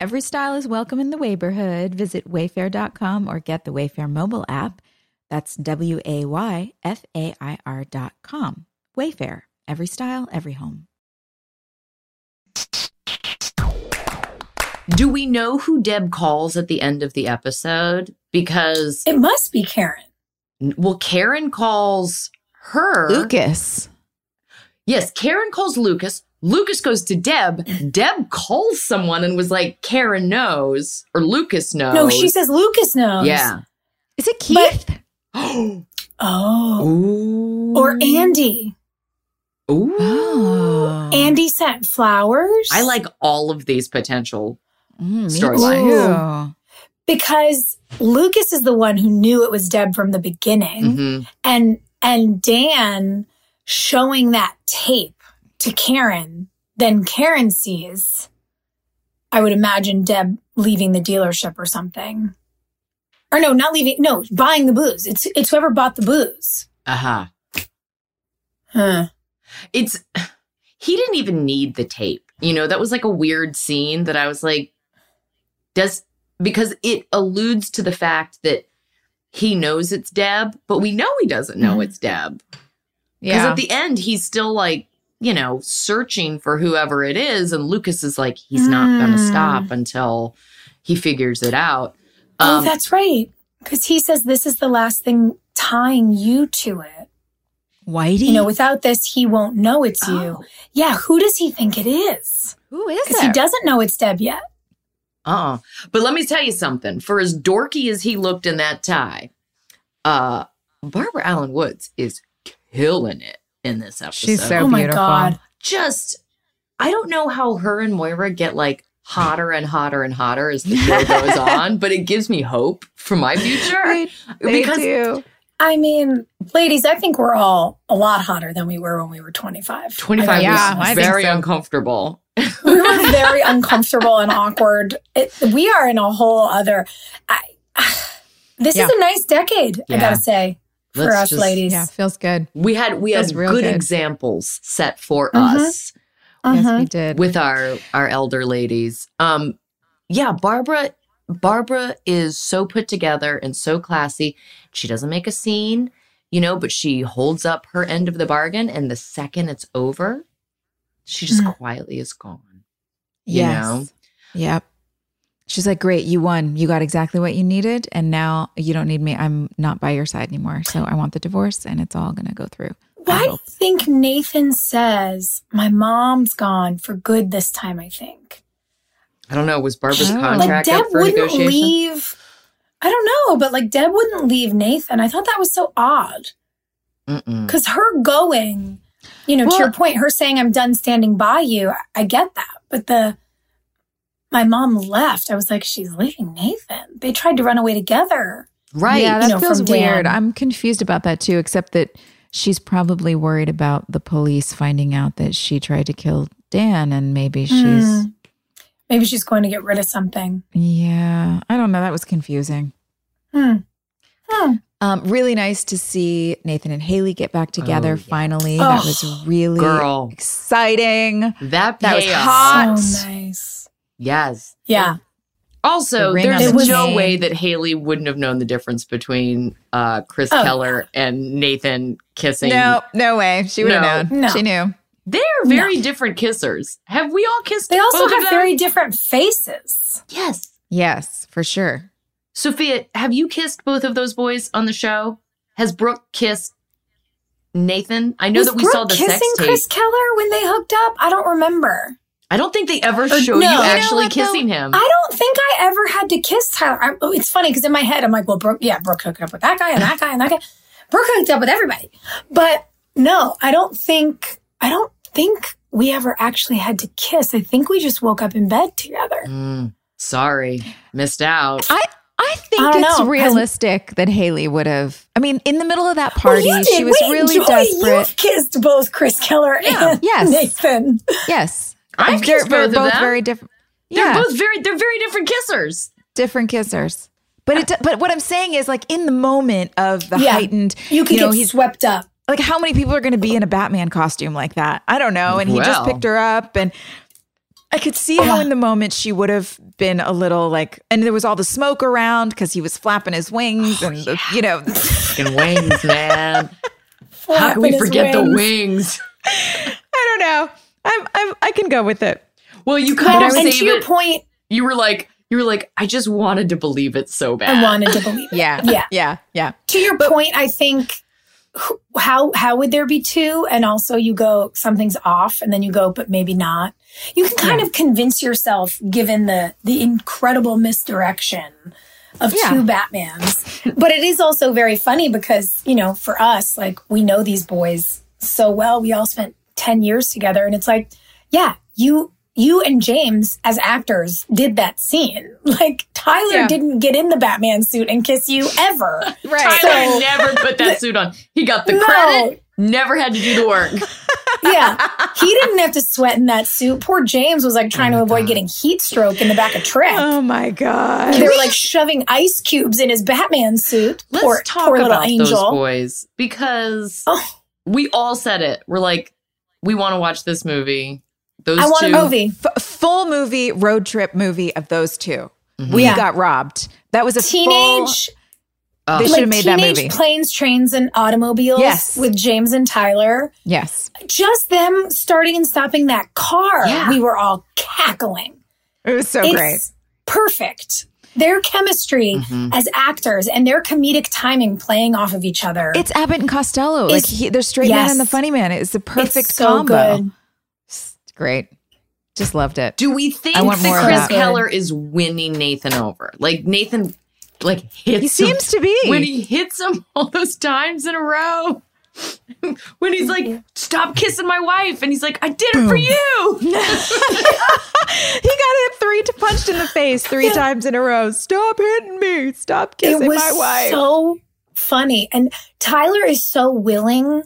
Every style is welcome in the neighborhood. Visit wayfair.com or get the Wayfair mobile app. That's W A Y F A I R.com. Wayfair, every style, every home. Do we know who Deb calls at the end of the episode? Because, It must be Karen. well, Karen calls her. Lucas. Yes, Karen calls Lucas. Lucas goes to Deb. Deb calls someone and was like, Karen knows, or Lucas knows. No, she says Lucas knows. Yeah. Is it Keith? Ooh. Oh. Or Andy. Ooh. oh. Andy sent flowers. I like all of these potential. Mm, me Storyline. too. because Lucas is the one who knew it was Deb from the beginning. Mhm. and and Dan showing that tape to Karen, then Karen sees, I would imagine Deb leaving the dealership or something. Or no, not leaving, no, buying the booze. It's it's whoever bought the booze. Uh-huh. Huh. It's he didn't even need the tape. You know, that was like a weird scene that I was like, does because it alludes to the fact that he knows it's Deb, but we know he doesn't know it's Deb. Because Yeah. at the end, he's still like, you know, searching for whoever it is. And Lucas is like, he's not going to Mm. stop until he figures it out. oh, Um, that's right. Because he says this is the last thing tying you to it. Whitey? You know, without this, he won't know it's Oh. you. Yeah, who does he think it is? who is Because he doesn't know it's Deb yet. Uh-uh. But let me tell you something. For as dorky as he looked in that tie, uh, Barbara Alyn Woods is killing it in this episode. She's so oh my beautiful. God. just I don't know how her and Moira get like hotter and hotter and hotter as the show goes on, but it gives me hope for my future. They, they because do. I mean, ladies, I think we're all a lot hotter than we were when we were 25. 25 Yeah, was I very so. uncomfortable. we were very uncomfortable and awkward. It, we are in a whole other. I, this Yeah. is a nice decade, I gotta say, for Let's us just- ladies. Yeah, feels good. We had we had Feels real good, good. examples set for Mhm. us Yes, we did. with our our elder ladies. Um yeah, Barbara Barbara is so put together and so classy. She doesn't make a scene, you know, but she holds up her end of the bargain and the second it's over, she just Mm. quietly is gone. you yes. know? Yep. She's like, great, you won. You got exactly what you needed. And now you don't need me. I'm not by your side anymore. So I want the divorce and it's all going to go through. I Why do you think Nathan says my mom's gone for good this time? I think I don't know, was Barbara's Oh. like contract Deb up for wouldn't negotiation? leave. I don't know, but like Deb wouldn't leave Nathan. I thought that was so odd because her going, you know, to your point, her saying I'm done standing by you. I- I get that, but the my mom left. I was like, she's leaving Nathan. They tried to run away together. Right. Yeah, that you know, feels from Dan. weird. I'm confused about that too, except that she's probably worried about the police finding out that she tried to kill Dan and maybe she's, Hmm. Maybe she's going to get rid of something. yeah, I don't know. That was confusing. Hmm. Hmm. Um, really nice to see Nathan and Haley get back together Oh, yes. finally. Oh, that was really girl. exciting. that That was hot. So nice. Yes. Yeah. Also, The ring there's the no chain. way that Haley wouldn't have known the difference between uh, Chris Oh, Keller and Nathan kissing. No, no way. She would have No. known. No. She knew. They're very different kissers. Have we all kissed They also both of have them? very different faces. Yes. Yes, for sure. Sophia, have you kissed both of those boys on the show? Has Brooke kissed Nathan? I know Was that we Brooke saw the sex kissing tape. Chris Keller when they hooked up? I don't remember. I don't think they ever Or- show no. you You know actually though? kissing him. I don't think I ever had to kiss Tyler. I, oh, it's funny because in my head I'm like, well, Brooke, yeah, Brooke hooked up with that guy and that guy and that guy. Brooke hooked up with everybody, but no, I don't think. I don't think we ever actually had to kiss. I think we just woke up in bed together. Mm, sorry, missed out. I I think I it's know. realistic that Haley would have. I mean, in the middle of that party, you she was Wait, really Joy, desperate. You've kissed both Chris Keller and Yes. Nathan. Yes, I've they're, kissed they're both of both them. very different. They're Yeah, both very they're very different kissers. different kissers. But it, but what I'm saying is, like in the moment of the Yeah. heightened, You could know, get he's swept up. like, how many people are going to be in a Batman costume like that? I don't know. And he just picked her up, and I could see how in the moment she would have been a little like, and there was all the smoke around because he was flapping his wings, Oh, and the, oh, you know, Fucking wings, man. How can we his forget the wings. wings? I don't know. I'm, I'm I can go with it. Well, you Well, kind of and to your it. point, You were like, you were like, I just wanted to believe it so bad. I wanted to believe it. Yeah, Yeah. yeah, yeah. to your point, I think how how would there be two? And also, you go something's off, and then you go, but maybe not. You can kind of convince yourself, given the the incredible misdirection of Yeah. two Batmans. but it is also very funny because you know, for us, like we know these boys so well. We all spent ten years together, and it's like, yeah, you. You and James, as actors, did that scene. Like Tyler Yeah. didn't get in the Batman suit and kiss you ever. Right. Tyler So- never put that suit on. He got the No. credit, never had to do the work. Yeah. He didn't have to sweat in that suit. Poor James was like trying oh to avoid getting heat stroke in the back of Trek. Oh my god. they were like shoving ice cubes in his Batman suit. Let's poor, talk poor little about those angel. boys because Oh. we all said it. We're like, we want to watch this movie. Those I want two, a movie. F- full movie road trip movie of those two. Mm-hmm. We Yeah. got robbed. That was a Teenage, Full, they should like have made that movie. planes, trains, and automobiles Yes. with James and Tyler. yes, Just them starting and stopping that car. Yeah. We were all cackling. it was so it's great. perfect. Their chemistry Mm-hmm. as actors and their comedic timing playing off of each other. It's Abbott and Costello. Like he, they're straight man and the funny man. It's the perfect it's so combo. good. It's great. Just loved it. Do we think I want that Chris that. Keller is winning Nathan over? Like Nathan, like hits. He seems to be. when he hits him all those times in a row. when he's like, "Stop kissing my wife," and he's like, "I did it for you." he got hit three to punched in the face three times in a row. Stop hitting me. Stop It kissing was my wife. so funny. And Tyler is so willing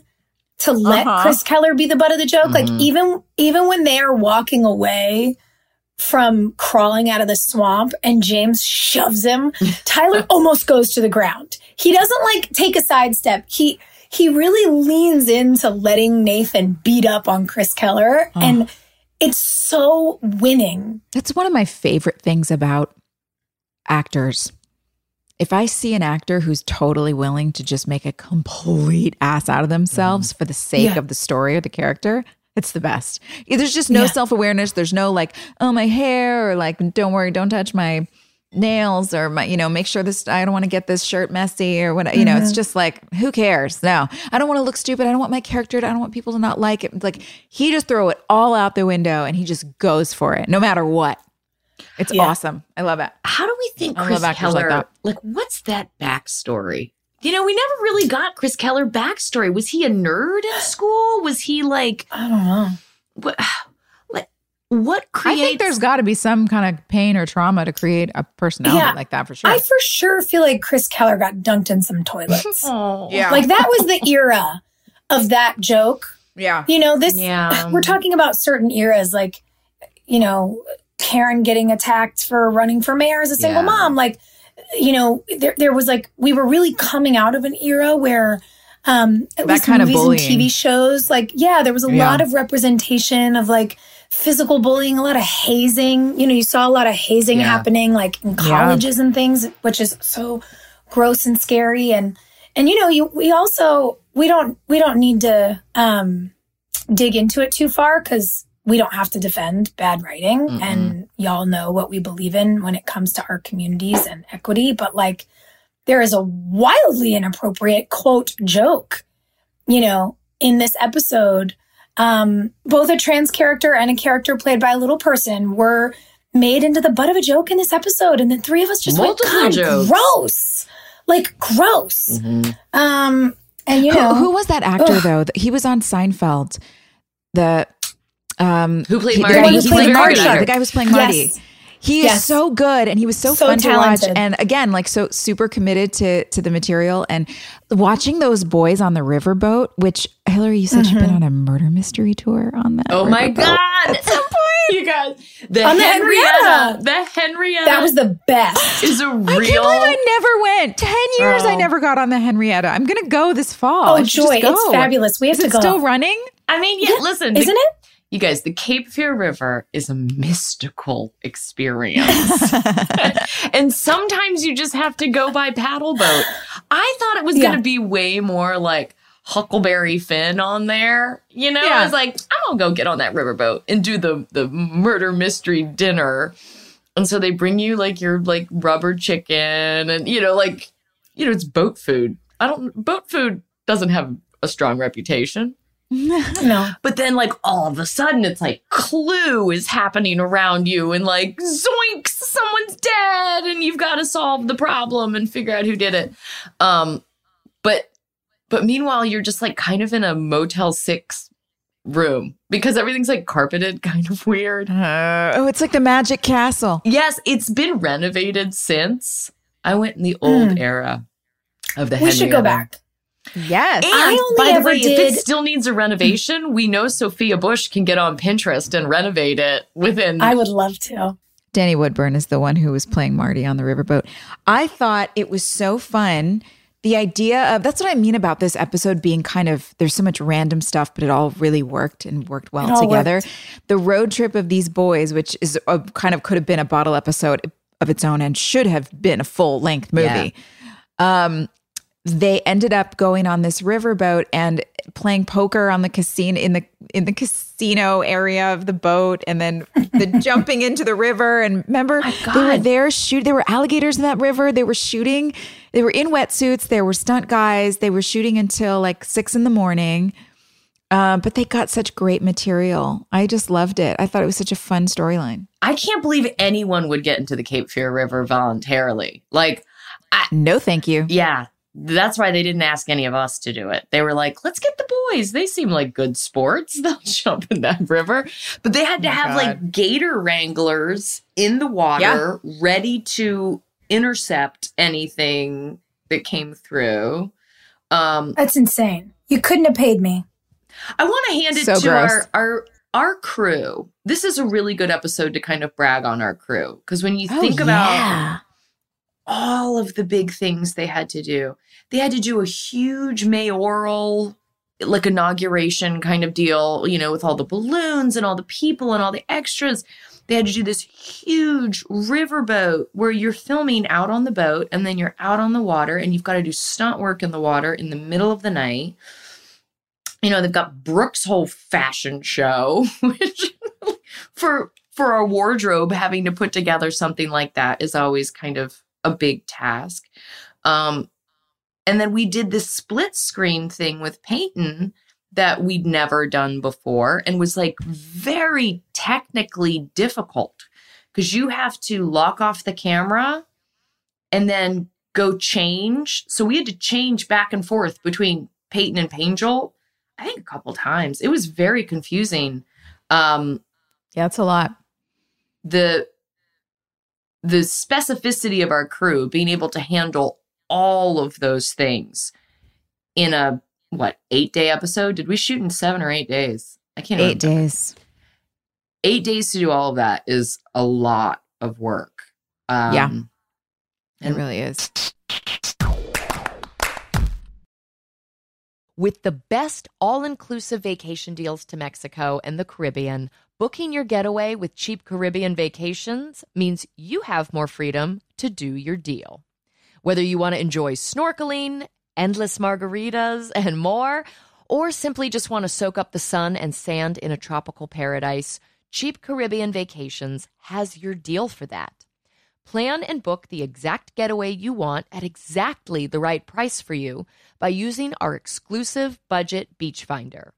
to let Uh-huh. Chris Keller be the butt of the joke. Like even even when they are walking away from crawling out of the swamp and James shoves him, Tyler almost goes to the ground. He doesn't like take a sidestep. He he really leans into letting Nathan beat up on Chris Keller and it's so winning. That's one of my favorite things about actors. If I see an actor who's totally willing to just make a complete ass out of themselves mm-hmm. for the sake Yeah. of the story or the character, it's the best. There's just no Yeah. self awareness. There's no like, oh, my hair, or like, don't worry, don't touch my nails, or my, you know, make sure this, I don't want to get this shirt messy, or what, you know, it's mm-hmm. just like, who cares? No, I don't want to look stupid. I don't want my character to, I don't want people to not like it. Like, he just throw it all out the window and he just goes for it, no matter what. It's Yeah. awesome. I love it. How do we think I Chris like Keller? that. Like, what's that backstory? You know, we never really got Chris Keller backstory. Was he a nerd in school? Was he like I don't know. what? Like, what I think there's got to be some kind of pain or trauma to create a personality Yeah. like that for sure. I for sure feel like Chris Keller got dunked in some toilets. Oh. yeah. Like that was the era of that joke. yeah. You know, this Yeah. we're talking about certain eras like you know, Karen getting attacked for running for mayor as a single Yeah. mom like you know, there there was like we were really coming out of an era where um at That least kind of movies bullying. and TV shows like yeah, there was a Yeah. lot of representation of like physical bullying, a lot of hazing. You know, you saw a lot of hazing Yeah. happening like in colleges and things, which is so gross and scary. And and you know you we also we don't we don't need to um dig into it too far because we don't have to defend bad writing. And y'all know what we believe in when it comes to our communities and equity. But like there is a wildly inappropriate quote joke you know in this episode um both a trans character and a character played by a little person were made into the butt of a joke in this episode and the three of us just Multiple went God, jokes. gross like gross Mhm. um and you know who was that actor Ugh. though? He was on Seinfeld. The um Who played he- The guy, He who played played Marty. Marty. The guy who was playing Marty. Yes. He is so good, and he was so, So fun to watch. And again, like so super committed to to the material. And watching those boys on the riverboat, which Hilarie, you said you've Mm-hmm. been on a murder mystery tour on that. Oh my god! At some point, you guys, the On the Henrietta, Henrietta. the Henrietta, that was the best is a I real. I can't believe I never went. Ten years I Oh. never got on the Henrietta. I'm gonna go this fall. oh joy it's fabulous we have Is to it go still running? I mean, yeah. listen, isn't it You guys, the Cape Fear River is a mystical experience. and sometimes you just have to go by paddle boat. I thought it was Yeah. going to be way more like Huckleberry Finn on there. You know, Yeah. I was like, I'm going to go get on that riverboat and do the, the murder mystery dinner. And so they bring you like your like rubber chicken and, you know, like, you know, it's boat food. I don't, boat food doesn't have a strong reputation. no But then, like, all of a sudden, it's like clue is happening around you, and like, zoinks, someone's dead, and you've got to solve the problem and figure out who did it. Um, but, but meanwhile, you're just like kind of in a Motel 6 room because everything's like carpeted, kind of weird. Uh, oh, it's like the Magic Castle. Yes, it's been renovated since. I went in the old era of the we should go Henrietta. back Yes. And I only by the ever way, if it still needs a renovation, we know Sophia Bush can get on Pinterest and renovate it within. i would love to Danny Woodburn is the one who was playing Marty on the riverboat. I thought it was so fun. The idea of that's what I mean about this episode being kind of there's so much random stuff, but it all really worked and worked well together. worked. The road trip of these boys, which is a, kind of could have been a bottle episode. of its own and should have been a full length movie. Um, they ended up going on this riverboat and playing poker on the casino in the in the casino area of the boat and then the jumping into the river. And remember they were there shoot there were alligators in that river. They were shooting they were in wetsuits. There were stunt guys. They were shooting until like six in the morning. Um, but they got such great material. I just loved it. I thought it was such a fun storyline. I can't believe anyone would get into the Cape Fear River voluntarily. Like, no thank you. Yeah, that's why they didn't ask any of us to do it. They were like, let's get the boys. They seem like good sports. They'll jump in that river. But they had to have like gator wranglers in the water ready to intercept anything that came through. Um, That's insane. You couldn't have paid me. I want to hand it So to gross. our our our crew. This is a really good episode to kind of brag on our crew because when you Oh, think about yeah. all of the big things they had to do, they had to do a huge mayoral like inauguration kind of deal, you know, with all the balloons and all the people and all the extras. They had to do this huge riverboat where you're filming out on the boat and then you're out on the water and you've got to do stunt work in the water in the middle of the night. You know, they've got Brooke's whole fashion show, which for for a wardrobe having to put together something like that is always kind of a big task. Um, and then we did this split screen thing with Peyton that we'd never done before and was like very technically difficult because you have to lock off the camera and then go change. So we had to change back and forth between Peyton and Pangel, I think a couple times. It was very confusing. Um, yeah it's a lot the the specificity of our crew being able to handle all of those things in a what eight day episode did we shoot in seven or eight days i can't eight remember. days eight days to do all of that is a lot of work um, Yeah. it really is With the best all inclusive vacation deals to Mexico and the Caribbean, booking your getaway with cheap Caribbean vacations means you have more freedom to do your deal. Whether you want to enjoy snorkeling, endless margaritas, and more, or simply just want to soak up the sun and sand in a tropical paradise, Cheap Caribbean Vacations has your deal for that. Plan and book the exact getaway you want at exactly the right price for you by using our exclusive budget beach finder.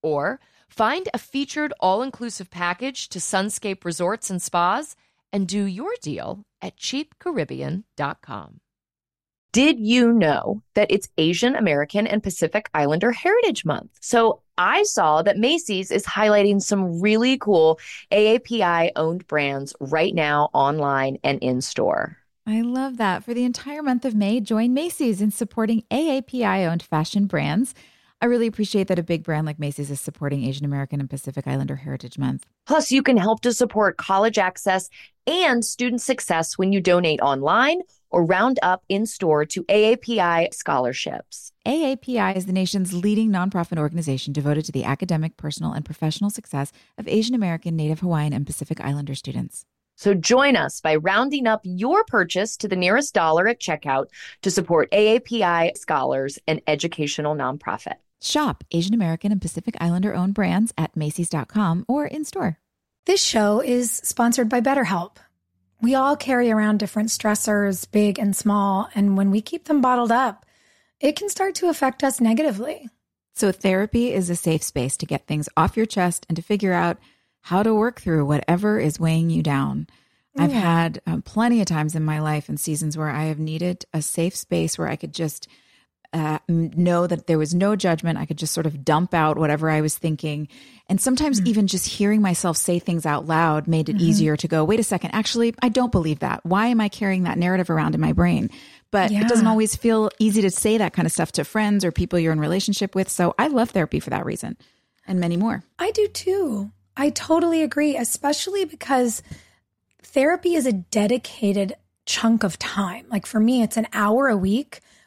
Or find a featured all inclusive package to Sunscape Resorts and Spas and do your deal at cheapcaribbean.com. Did you know that it's Asian American and Pacific Islander Heritage Month? So I saw that Macy's is highlighting some really cool AAPI owned brands right now online and in store. I love that. For the entire month of May, join Macy's in supporting AAPI owned fashion brands. I really appreciate that a big brand like Macy's is supporting Asian American and Pacific Islander Heritage Month. Plus, you can help to support college access and student success when you donate online or round up in store to AAPI scholarships. AAPI is the nation's leading nonprofit organization devoted to the academic, personal, and professional success of Asian American, Native Hawaiian, and Pacific Islander students. So join us by rounding up your purchase to the nearest dollar at checkout to support AAPI scholars and educational nonprofit. Shop Asian American and Pacific Islander owned brands at Macy's.com or in store. This show is sponsored by BetterHelp. We all carry around different stressors, big and small, and when we keep them bottled up, it can start to affect us negatively. So, therapy is a safe space to get things off your chest and to figure out how to work through whatever is weighing you down. I've had um, plenty of times in my life and seasons where I have needed a safe space where I could just uh, know that there was no judgment. I could just sort of dump out whatever I was thinking. And sometimes even just hearing myself say things out loud made it easier to go, wait a second, actually, I don't believe that. Why am I carrying that narrative around in my brain? But it doesn't always feel easy to say that kind of stuff to friends or people you're in relationship with. So I love therapy for that reason and many more. I do too. I totally agree, especially because therapy is a dedicated chunk of time. Like for me, it's an hour a week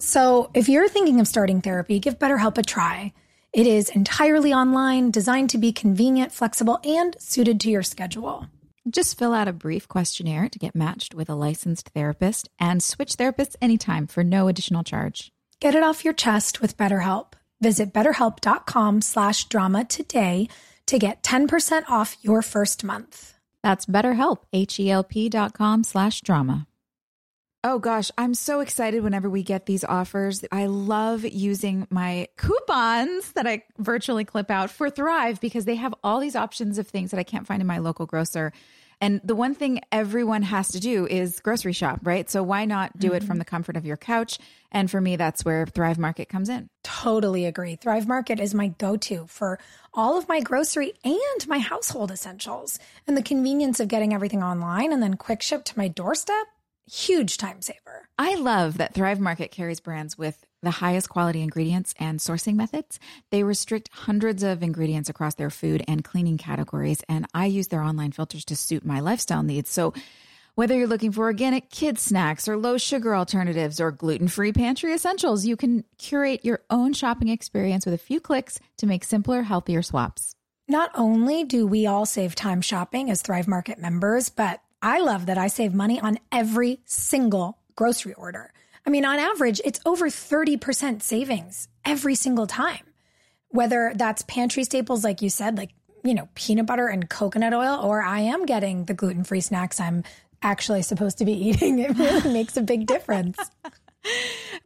So if you're thinking of starting therapy, give BetterHelp a try. It is entirely online, designed to be convenient, flexible, and suited to your schedule. Just fill out a brief questionnaire to get matched with a licensed therapist and switch therapists anytime for no additional charge. Get it off your chest with BetterHelp. Visit betterhelp.com slash drama today to get 10% off your first month. That's BetterHelp, H-E-L-P dot com slash drama. Oh gosh, I'm so excited whenever we get these offers. I love using my Coupons that I virtually clip out for Thrive because they have all these options of things that I can't find in my local grocer. And the one thing everyone has to do is grocery shop, right? So why not do it from mm-hmm. the comfort of your couch? And for me, that's where Thrive Market comes in. Totally agree. Thrive Market is my go to for all of my grocery and my household essentials. And the convenience of getting everything online and then quick ship to my doorstep, huge time saver. I love that Thrive Market carries brands with the highest quality ingredients and sourcing methods. They restrict hundreds of ingredients across their food and cleaning categories, and I use their online filters to suit my lifestyle needs. So, whether you're looking for organic kids snacks or low sugar alternatives or gluten-free pantry essentials, you can curate your own shopping experience with a few clicks to make simpler, healthier swaps. Not only do we all save time shopping as Thrive Market members, but I love that I save money on every single grocery order. I mean, on average, it's over 30% savings every single time. Whether that's pantry staples, like you said, like, you know, peanut butter and coconut oil, or I am getting the gluten free snacks I'm actually supposed to be eating. It really makes a big difference.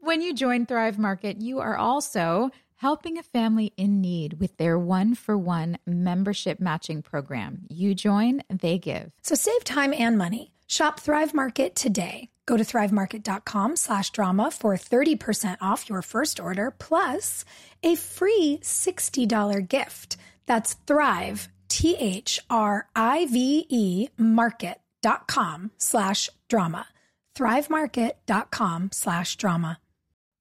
When you join Thrive Market, you are also helping a family in need with their one for one membership matching program. You join, they give. So save time and money. Shop Thrive Market today. Go to thrivemarket.com slash drama for 30% off your first order plus a free $60 gift. That's Thrive, T H R I V E market.com slash drama. Thrivemarket.com slash drama.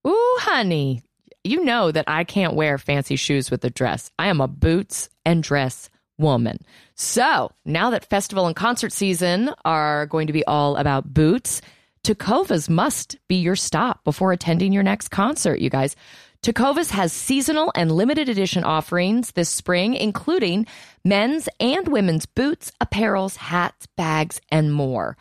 Ooh, honey, you know that I can't wear fancy shoes with a dress. I am a boots and dress woman. So now that festival and concert season are going to be all about boots, Tecovas must be your stop before attending your next concert, you guys. Tecovas has seasonal and limited edition offerings this spring, including men's and women's boots, apparels, hats, bags, and more.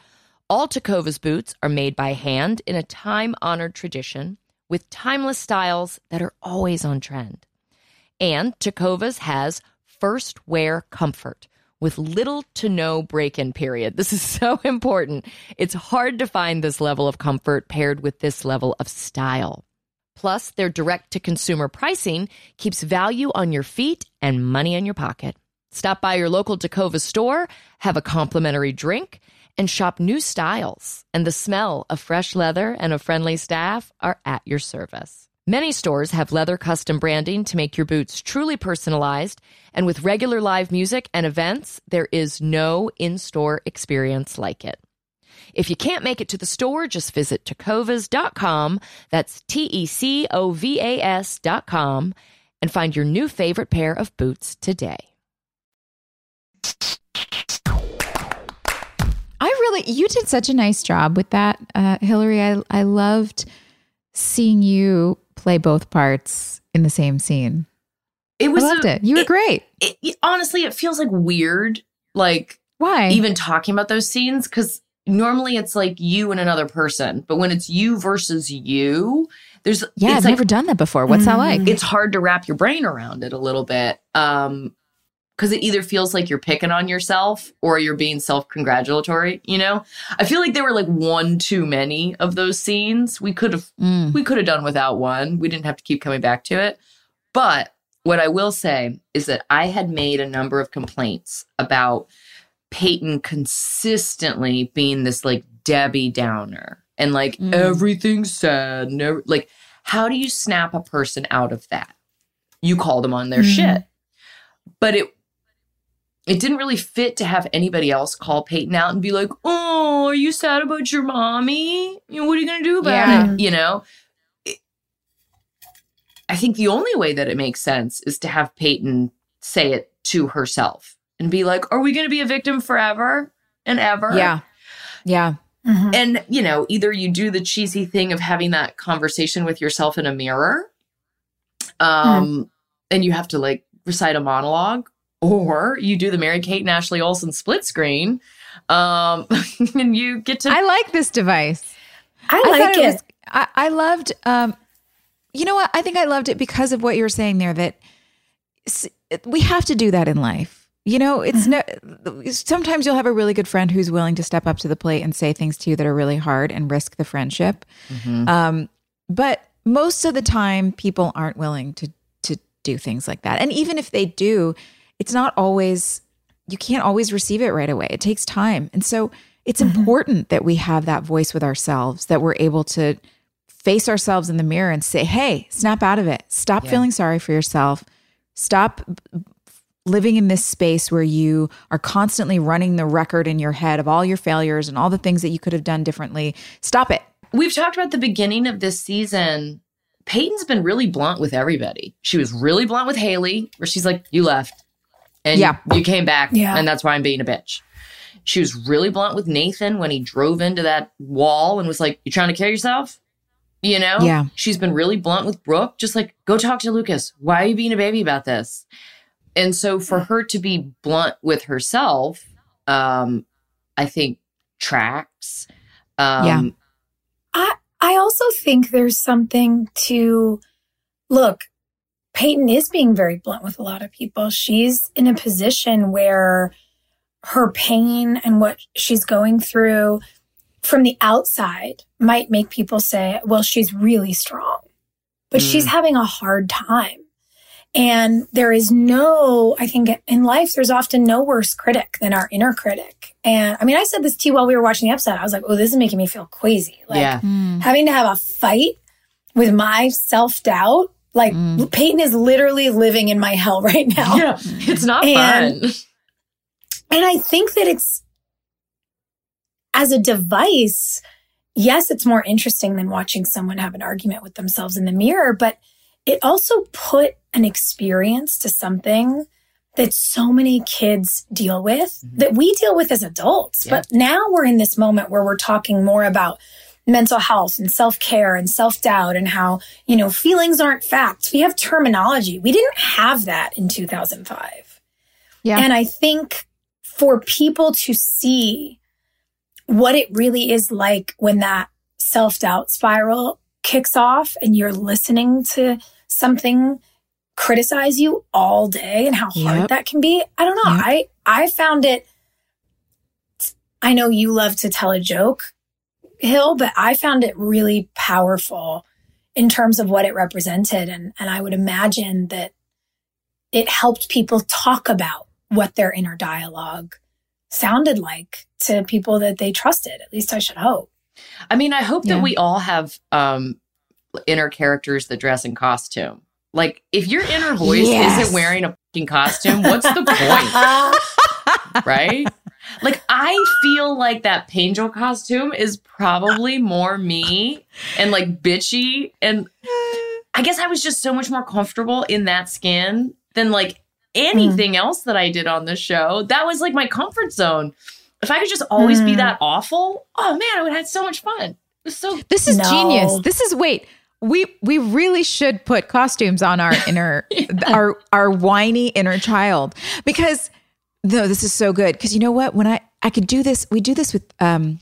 All Tecovas boots are made by hand in a time honored tradition with timeless styles that are always on trend. And Tecovas has first wear comfort with little to no break in period. This is so important. It's hard to find this level of comfort paired with this level of style. Plus, their direct to consumer pricing keeps value on your feet and money in your pocket. Stop by your local Tecova store, have a complimentary drink, and shop new styles. And the smell of fresh leather and a friendly staff are at your service. Many stores have leather custom branding to make your boots truly personalized. And with regular live music and events, there is no in store experience like it. If you can't make it to the store, just visit tecovas.com. That's T E C O V A S.com and find your new favorite pair of boots today. I really, you did such a nice job with that, uh, Hilarie. I, I loved seeing you play both parts in the same scene. It was I loved a- it. You were great. it- it- honestly, it feels like weird, like Why? even talking about those scenes because normally it's like you and another person, but when it's you versus you, there's yeah, it's I've like never done that before. What's that like? it's hard to wrap your brain around it a little bit. Um because it either feels like you're picking on yourself or you're being self-congratulatory, you know? I feel like there were like one too many of those scenes. We could have Mm. we could have done without one. We didn't have to keep coming back to it. But what I will say is that I had made a number of complaints about Peyton consistently being this like Debbie Downer and like Mm. everything's sad. Never like how do you snap a person out of that? You call them on their Mm. shit. But it it didn't really fit to have anybody else call Peyton out and be like, "Oh, are you sad about your mommy? You know, what are you gonna do about Yeah. it?" You know. It- I think the only way that it makes sense is to have Peyton say it to herself and be like, "Are we gonna be a victim forever and ever?" Yeah. Yeah. Mhm. And, you know, either you do the cheesy thing of having that conversation with yourself in a mirror, um, and you have to like recite a monologue, or you do the Mary Kate and Ashley Olsen split screen, um, and you get to. I like this device. I I like thought it. was I, I loved um you know what? I think I loved it because of what you were saying there that we have to do that in life. You know, it's no sometimes you'll have a really good friend who's willing to step up to the plate and say things to you that are really hard and risk the friendship. Mhm. Um but most of the time people aren't willing to to do things like that. And even if they do, it's not always you can't always receive it right away. It takes time. And so it's mm-hmm. important that we have that voice with ourselves, that we're able to face ourselves in the mirror and say, hey, snap out of it. Stop Yeah. feeling sorry for yourself. Stop living in this space where you are constantly running the record in your head of all your failures and all the things that you could have done differently. Stop it. We've talked about the beginning of this season. Peyton's been really blunt with everybody. She was really blunt with Haley, where she's like, You left and Yeah. you came back, Yeah. and that's why I'm being a bitch. She was really blunt with Nathan when he drove into that wall and was like, You trying to kill yourself? You know? Yeah. She's been really blunt with Brooke, just like, Go talk to Lucas. Why are you being a baby about this? And so for her to be blunt with herself, um, I think tracks. Um, Yeah. I I also think there's something to look. Peyton is being very blunt with a lot of people. She's in a position where her pain and what she's going through from the outside might make people say, well, she's really strong, but Mm. she's having a hard time. And there is no, I think in life, there's often no worse critic than our inner critic. And I mean, I said this to you while we were watching the episode. I was like, oh, this is making me feel crazy. Like, yeah. having to have a fight with my self doubt. Like Mm. Peyton is literally living in my hell right now. Yeah. It's not And- fun. And I think that it's as a device, yes, it's more interesting than watching someone have an argument with themselves in the mirror, but it also put an experience to something that so many kids deal with that we deal with as adults. Yeah. But now we're in this moment where we're talking more about mental health and self-care and self-doubt and how, you know, feelings aren't facts. We have terminology. We didn't have that in 2005. Yeah. And I think for people to see what it really is like when that self doubt spiral kicks off and you're listening to something criticize you all day and how hard Yep. that can be. I don't know. Yep. I, I found it. I know you love to tell a joke, Hill, but I found it really powerful in terms of what it represented. And, and I would imagine that it helped people talk about what their inner dialogue sounded like to people that they trusted. At least I should hope. I mean, I hope Yeah. that we all have um inner characters that dress in costume. Like, if your inner voice Yes. isn't wearing a fucking costume, what's the point? right? Like, I feel like that Pangel costume is probably more me and like bitchy. And I guess I was just so much more comfortable in that skin than like anything else that I did on the show. That was like my comfort zone. If I could just always be Mm. that awful, oh man, I would have had so much fun. So This is No. genius. This is wait. We we really should put costumes on our inner our our whiny inner child because no, this is so good because you know what? When I I could do this, we do this with um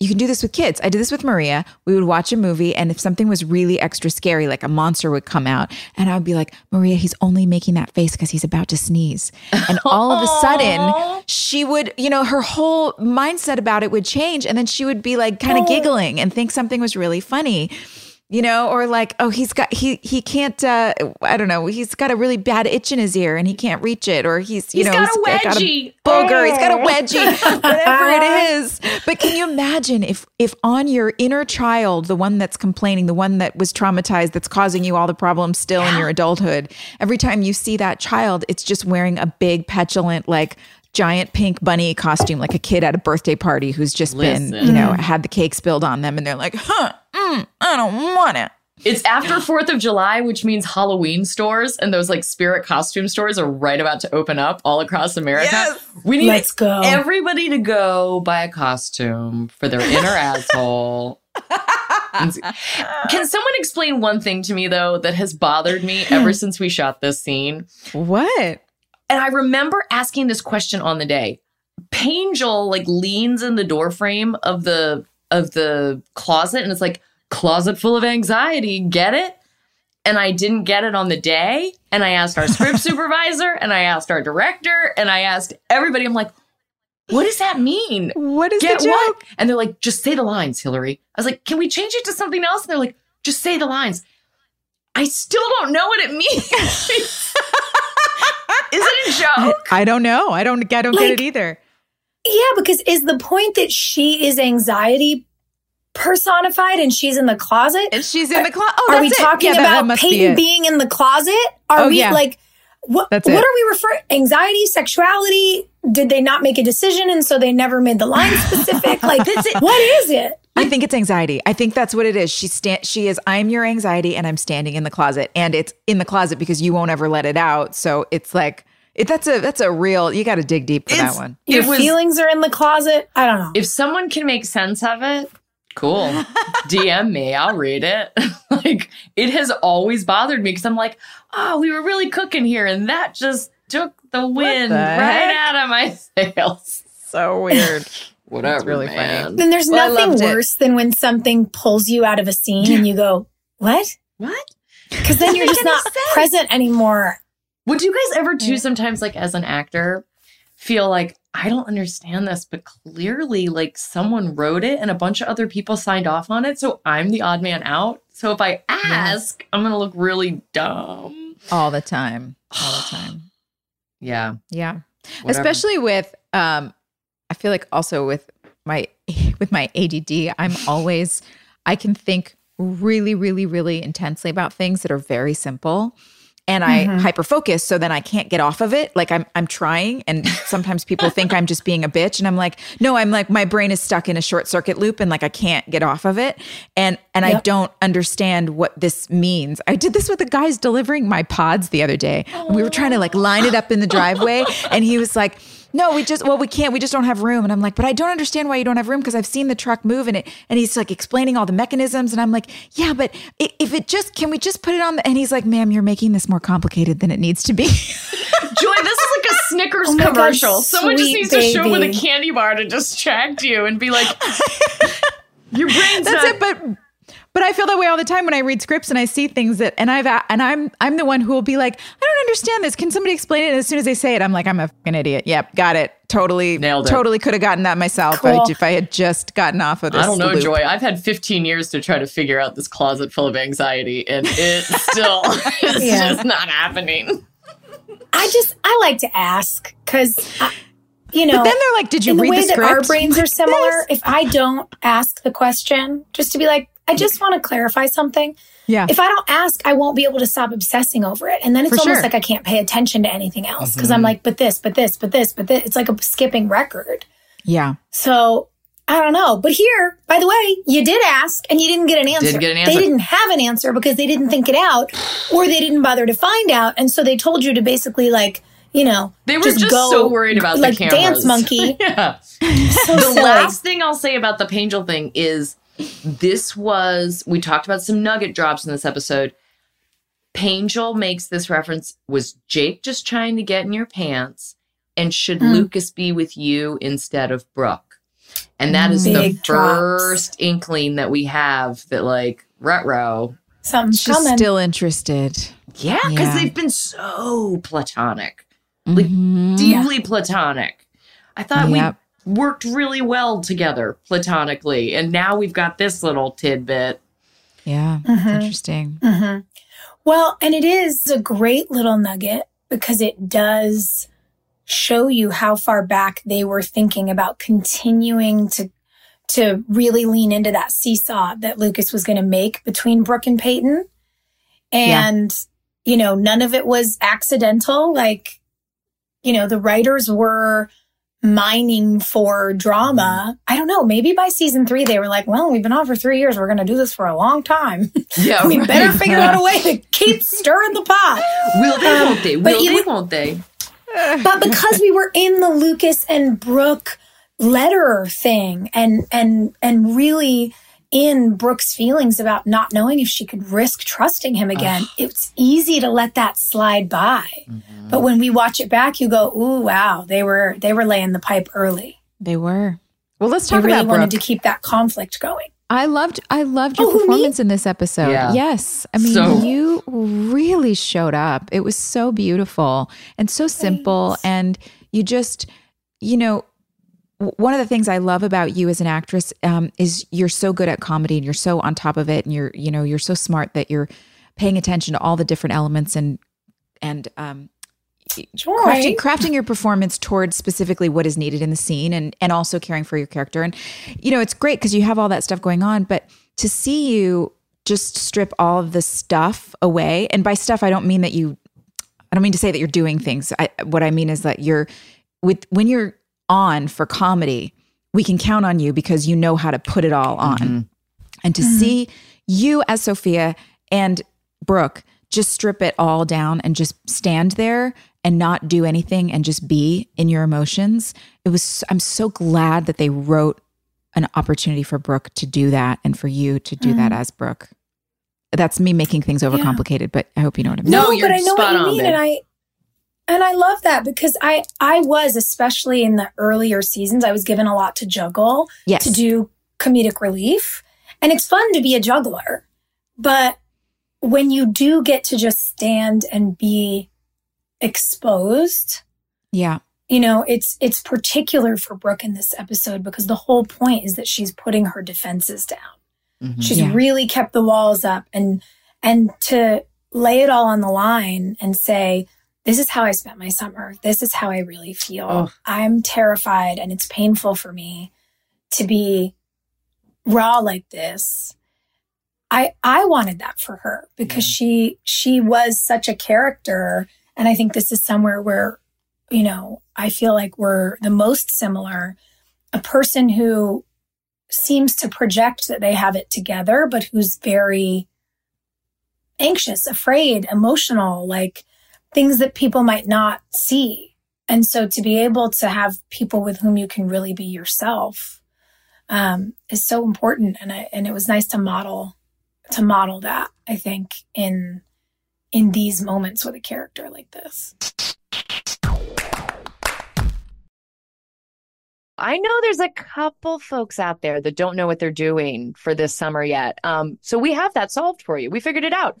you can do this with kids. I did this with Maria. We would watch a movie, and if something was really extra scary, like a monster would come out, and I would be like, Maria, he's only making that face because he's about to sneeze. And all of a sudden, she would, you know, her whole mindset about it would change. And then she would be like kind of giggling and think something was really funny. You know, or like, oh, he's got he he can't. Uh, I don't know. He's got a really bad itch in his ear and he can't reach it, or he's you He's know got a got wedgie. booger. He's got a wedgie, whatever it is. But can you imagine if if on your inner child, the one that's complaining, the one that was traumatized, that's causing you all the problems still in your adulthood, every time you see that child, it's just wearing a big petulant like giant pink bunny costume like a kid at a birthday party who's just been you know had the cake spilled on them and they're like huh mm, i don't want it It's after 4th of July, which means Halloween stores and those like spirit costume stores are right about to open up all across America. Yes. We need Let's go. everybody to go buy a costume for their inner asshole. Can someone explain one thing to me though that has bothered me ever since we shot this scene? what And I remember asking this question on the day. Pangel like leans in the doorframe of the of the closet and it's like closet full of anxiety. Get it? And I didn't get it on the day. And I asked our script supervisor and I asked our director and I asked everybody. I'm like, what does that mean? what is Get the joke what? And they're like, just say the lines, Hilarie. I was like, can we change it to something else? And they're like, just say the lines. I still don't know what it means. Is it a joke? I don't know. I don't. I don't get it either. Yeah, because is the point that she is anxiety personified and she's in the closet? And she's in the closet. Oh, Are we it. talking Yeah, that- that about must be Peyton it. being in the closet? Are Oh, we yeah. like what? That's what it. are we referring? Anxiety, sexuality? Did they not make a decision and so they never made the line specific? like, what is it? I think it's anxiety. I think that's what it is. She stand. She is. I'm your anxiety, and I'm standing in the closet, and it's in the closet because you won't ever let it out. So it's like it, that's a that's a real. You got to dig deep for It's- that one. Your was- feelings are in the closet. I don't know. If someone can make sense of it, cool. DM me, I'll read it. like it has always bothered me because I'm like, oh, we were really cooking here, and that just took the wind the right heck? out of my sails. So weird. Whatever, really funny. then there's Well, nothing loved it. worse than when something pulls you out of a scene and you go, "What?" What? Because then you're just Doesn't make not any sense. present anymore. Would you guys ever too sometimes like as an actor feel like I don't understand this, but clearly like someone wrote it and a bunch of other people signed off on it, so I'm the odd man out. So if I ask, I'm gonna look really dumb. All the time. All the time. Yeah. Yeah. whatever. Especially with um I feel like also with my with my ADD, I'm always I can think really really really intensely about things that are very simple and I mm-hmm. hyper focus so then I can't get off of it like I'm I'm trying and sometimes people think I'm just being a bitch and I'm like no I'm like my brain is stuck in a short circuit loop and like I can't get off of it and and I don't understand what this means. I did this with the guys delivering my pods the other day. We were trying to like line it up in the driveway and he was like no, we just well, we can't. We just don't have room. And I'm like, but I don't understand why you don't have room because I've seen the truck move and it. And he's like explaining all the mechanisms, and I'm like, yeah, but if it just can we just put it on the? And he's like, ma'am, you're making this more complicated than it needs to be. Joy, this is like a Snickers Oh my God, commercial. Someone just sweet needs to show up with a candy bar to distract you and be like, "Your brain's That's not." it. But but I feel that way all the time when I read scripts and I see things that and I've and I'm I'm the one who will be like, I don't understand this. Can somebody explain it? And as soon as they say it, I'm like, I'm a fucking idiot. Yep, got it. Totally Nailed it. Totally could have gotten that myself Cool. if I had just gotten off of this. I don't know, loop. Joy. I've had 15 years to try to figure out this closet full of anxiety, and it still is Yeah. just not happening. I just I like to ask because uh, you know. But then they're like, did you in the read way the that script? our brains are similar, this. if I don't ask the question, just to be like, I just want to clarify something. Yeah. If I don't ask, I won't be able to stop obsessing over it. And then it's For almost sure. like I can't pay attention to anything else because I'm mm-hmm. like, but this, but this, but this, but this. It's like a skipping record. yeah. So I don't know. But here, by the way, you did ask and you didn't get an answer. Did get an answer. They didn't have an answer because they didn't think it out or they didn't bother to find out. And so they told you to basically like, you know, They were just, go so worried about like the cameras. dance monkey. yeah. So The silly. last thing I'll say about the Pangel thing is this was we talked about some nugget drops in this episode. Pangel makes this reference was Jake just trying to get in your pants and should Hmm. Lucas be with you instead of Brooke? And that is the drops. first inkling that we have that like Retro. Something's She's coming. still interested. Yeah, because Yeah. they've been so platonic. Like Mhm. deeply platonic. I thought Yep. We worked really well together platonically, and now we've got this little tidbit. Yeah, Mhm. interesting. hmm Well, and it is a great little nugget because it does show you how far back they were thinking about continuing to to really lean into that seesaw that Lucas was going to make between Brooke and Peyton. And you know, none of it was accidental like you know, the writers were mining for drama. Mm-hmm. I don't know, maybe by season 3 they were like, well, we've been on for 3 years, we're going to do this for a long time. Yeah, we better figure out a way to keep stirring the pot. Will they? Won't they? Will they? would- Won't they? But because we were in the Lucas and Brooke letter thing and and and really in Brooke's feelings about not knowing if she could risk trusting him again, it's easy to let that slide by. Mm-hmm. But when we watch it back, you go, "Ooh, wow, they were they were laying the pipe early. They were. Well, let's talk They talk really about wanted Brooke. to keep that conflict going." I loved I loved your Oh, who, me? performance in this episode. Yeah. Yes. I mean, So- you really showed up. It was so beautiful and so simple Thanks. and you just you know w- one of the things I love about you as an actress um, is you're so good at comedy and you're so on top of it and you're you know you're so smart that you're paying attention to all the different elements and and um, crafting, crafting your performance towards specifically what is needed in the scene and and also caring for your character. And you know it's great because you have all that stuff going on but to see you just strip all of the stuff away and by stuff i don't mean that you i don't mean to say that you're doing things. I, what i mean is that you're with when you're on for comedy we can count on you because you know how to put it all on mm-hmm. and to mm-hmm. see you as Sophia and Brooke just strip it all down and just stand there and not do anything and just be in your emotions. It was I'm so glad that they wrote an opportunity for Brooke to do that and for you to do that mm-hmm. as Brooke. That's me making things overcomplicated, but I hope you know what I mean. No, No, you're but I know spot what you on, mean, babe. and I and I love that because I I was especially in the earlier seasons I was given a lot to juggle yes. to do comedic relief, and it's fun to be a juggler, but when you do get to just stand and be exposed, yeah. you know it's it's particular for Brooke in this episode because the whole point is that she's putting her defenses down. Mhm. She's Yeah. really kept the walls up and and to lay it all on the line and say, this is how I spent my summer. This is how I really feel. Oh. I'm terrified and it's painful for me to be raw like this. I I wanted that for her because she she was such a character and I think this is somewhere where you know, I feel like we're the most similar. A person who seems to project that they have it together, but who's very anxious, afraid, emotional, like things that people might not see. And so to be able to have people with whom you can really be yourself um, is so important. And I, and it was nice to model to model that. I think in in these moments with a character like this. I know there's a couple folks out there that don't know what they're doing for this summer yet. Um, so we have that solved for you. We figured it out.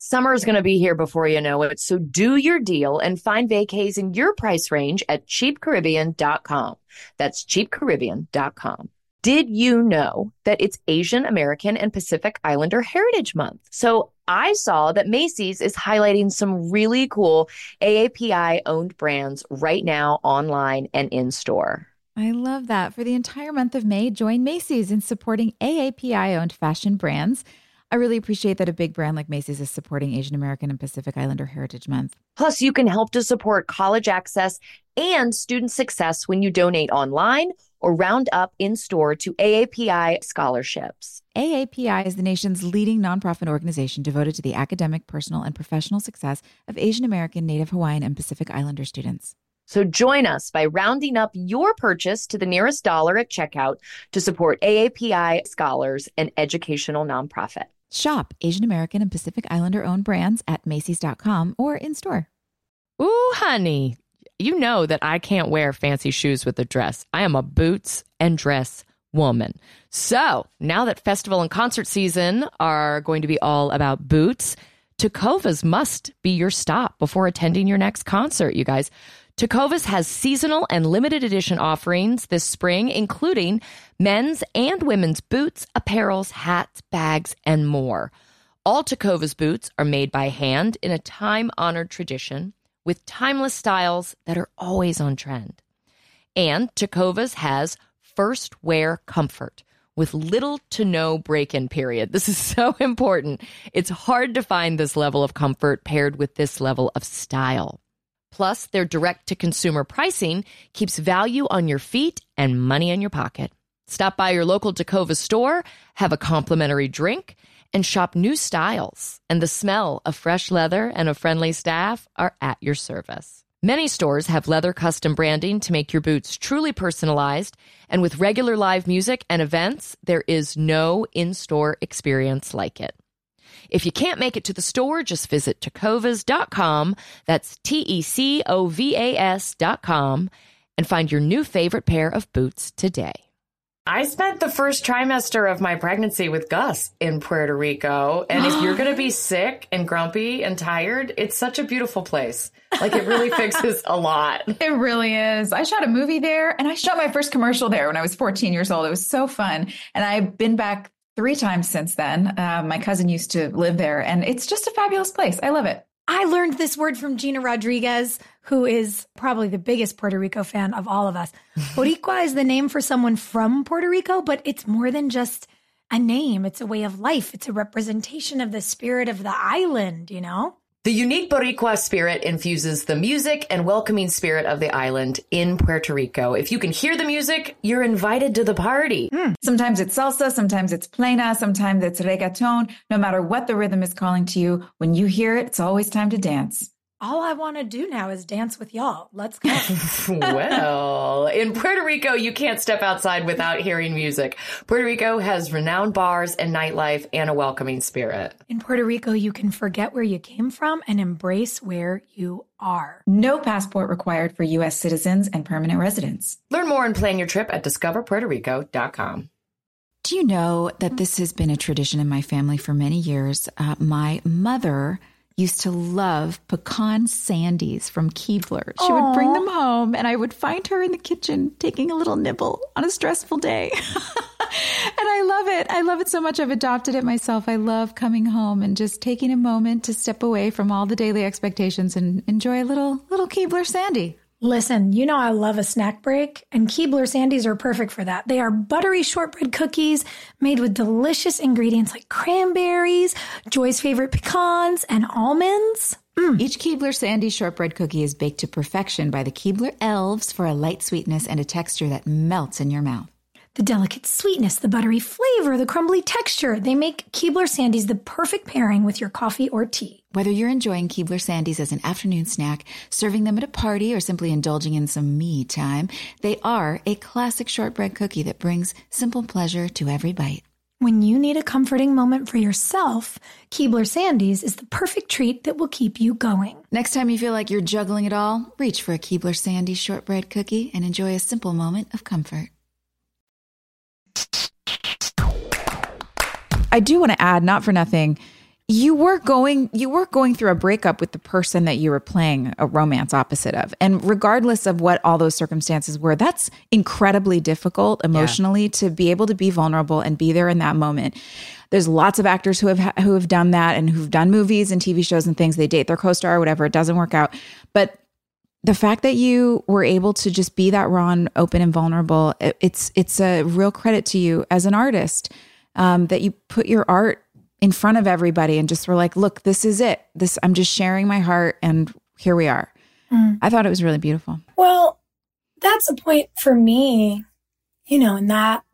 Summer is going to be here before you know it. So do your deal and find vacays in your price range at cheapcaribbean.com. That's cheapcaribbean.com. Did you know that it's Asian American and Pacific Islander Heritage Month? So I saw that Macy's is highlighting some really cool AAPI owned brands right now online and in store. I love that. For the entire month of May, join Macy's in supporting AAPI owned fashion brands. I really appreciate that a big brand like Macy's is supporting Asian American and Pacific Islander Heritage Month. Plus, you can help to support college access and student success when you donate online or round up in store to AAPI scholarships. AAPI is the nation's leading nonprofit organization devoted to the academic, personal, and professional success of Asian American, Native Hawaiian, and Pacific Islander students. So join us by rounding up your purchase to the nearest dollar at checkout to support AAPI scholars and educational nonprofit. Shop Asian American and Pacific Islander owned brands at Macy's.com or in store. Ooh, honey, you know that I can't wear fancy shoes with a dress. I am a boots and dress woman. So now that festival and concert season are going to be all about boots, Tecovas must be your stop before attending your next concert, you guys. Tecovas has seasonal and limited edition offerings this spring, including men's and women's boots, apparels, hats, bags, and more. All Tecovas boots are made by hand in a time honored tradition with timeless styles that are always on trend. And Tecovas has first wear comfort with little to no break in period. This is so important. It's hard to find this level of comfort paired with this level of style. Plus, their direct to consumer pricing keeps value on your feet and money in your pocket. Stop by your local Tecova store, have a complimentary drink, and shop new styles. And the smell of fresh leather and a friendly staff are at your service. Many stores have leather custom branding to make your boots truly personalized. And with regular live music and events, there is no in store experience like it. If you can't make it to the store, just visit tecovas.com. That's T E C O V A S.com and find your new favorite pair of boots today. I spent the first trimester of my pregnancy with Gus in Puerto Rico. And if you're going to be sick and grumpy and tired, it's such a beautiful place. Like it really fixes a lot. It really is. I shot a movie there and I shot my first commercial there when I was 14 years old. It was so fun. And I've been back three times since then. Uh, my cousin used to live there and it's just a fabulous place. I love it. I learned this word from Gina Rodriguez, who is probably the biggest Puerto Rico fan of all of us. Boricua is the name for someone from Puerto Rico, but it's more than just a name. It's a way of life. It's a representation of the spirit of the island, you know? The unique Boricua spirit infuses the music and welcoming spirit of the island in Puerto Rico. If you can hear the music, you're invited to the party. Hmm. Sometimes it's salsa, sometimes it's plena, sometimes it's reggaeton. No matter what the rhythm is calling to you, when you hear it, it's always time to dance. All I want to do now is dance with y'all. Let's go. well, in Puerto Rico, you can't step outside without hearing music. Puerto Rico has renowned bars and nightlife and a welcoming spirit. In Puerto Rico, you can forget where you came from and embrace where you are. No passport required for U.S. citizens and permanent residents. Learn more and plan your trip at discoverpuertorico.com. Do you know that this has been a tradition in my family for many years? Uh, my mother used to love pecan sandies from Keebler. She would bring them home, and I would find her in the kitchen taking a little nibble on a stressful day. and I love it. I love it so much. I've adopted it myself. I love coming home and just taking a moment to step away from all the daily expectations and enjoy a little little Keebler sandy. Listen, you know I love a snack break, and Keebler Sandies are perfect for that. They are buttery shortbread cookies made with delicious ingredients like cranberries, Joy's favorite pecans, and almonds. Mm. Each Keebler Sandy shortbread cookie is baked to perfection by the Keebler elves for a light sweetness and a texture that melts in your mouth. The delicate sweetness, the buttery flavor, the crumbly texture, they make Keebler Sandies the perfect pairing with your coffee or tea. Whether you're enjoying Keebler Sandies as an afternoon snack, serving them at a party, or simply indulging in some me time, they are a classic shortbread cookie that brings simple pleasure to every bite. When you need a comforting moment for yourself, Keebler Sandies is the perfect treat that will keep you going. Next time you feel like you're juggling it all, reach for a Keebler Sandy shortbread cookie and enjoy a simple moment of comfort. I do want to add, not for nothing, you were going you were going through a breakup with the person that you were playing a romance opposite of. And regardless of what all those circumstances were, that's incredibly difficult emotionally to be able to be vulnerable and be there in that moment. There's lots of actors who have who have done that and who've done movies and TV shows and things. They date their co-star or whatever, it doesn't work out. But the fact that you were able to just be that raw and open and vulnerable, it- it's it's a real credit to you as an artist um, that you put your art in front of everybody and just were like, look, this is it. This I'm just sharing my heart, and here we are. I thought it was really beautiful. Well, that's a point for me, you know, in that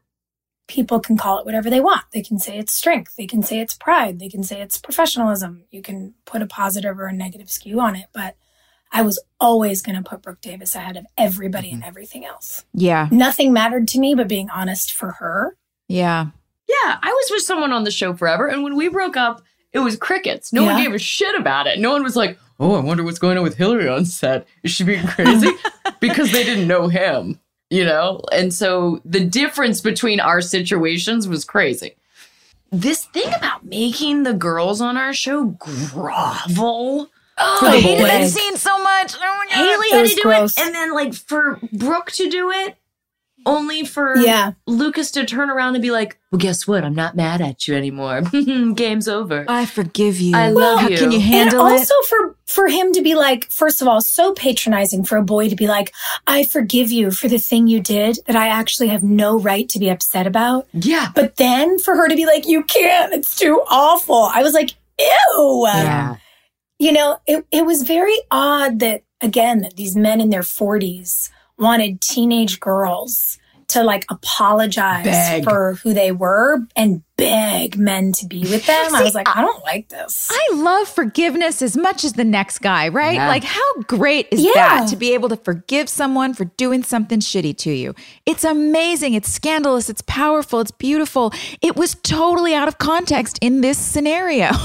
people can call it whatever they want. They can say it's strength. They can say it's pride. They can say it's professionalism. You can put a positive or a negative skew on it. But I was always going to put Brooke Davis ahead of everybody and mm-hmm. everything else. Yeah, Nothing mattered to me but being honest for her. yeah, Yeah, I was with someone on the show forever, and when we broke up, it was crickets. No one gave a shit about it. No one was like, oh, I wonder what's going on with Hilarie on set. Is she being crazy? because they didn't know him, you know? And so the difference between our situations was crazy. This thing about making the girls on our show grovel. Oh, I hated boys. that scene so much. Oh my Haley had to do gross. it, and then like for Brooke to do it, only for Yeah. Lucas to turn around and be like, "Well, guess what? I'm not mad at you anymore. Game's over. I forgive you. I love How you. can you And handle it? also for for him to be like, first of all, so patronizing for a boy to be like, I forgive you for the thing you did that I actually have no right to be upset about. yeah, But then for her to be like, you can't, it's too awful. I was like, ew. yeah, You know, it, it was very odd that, again, that these men in their 40s wanted teenage girls to like apologize Beg. for who they were and beg men to be with them. I was like, I don't like this. I love forgiveness as much as the next guy, right? Yeah. Like, how great is Yeah. that to be able to forgive someone for doing something shitty to you? It's amazing. It's scandalous. It's powerful. It's beautiful. It was totally out of context in this scenario.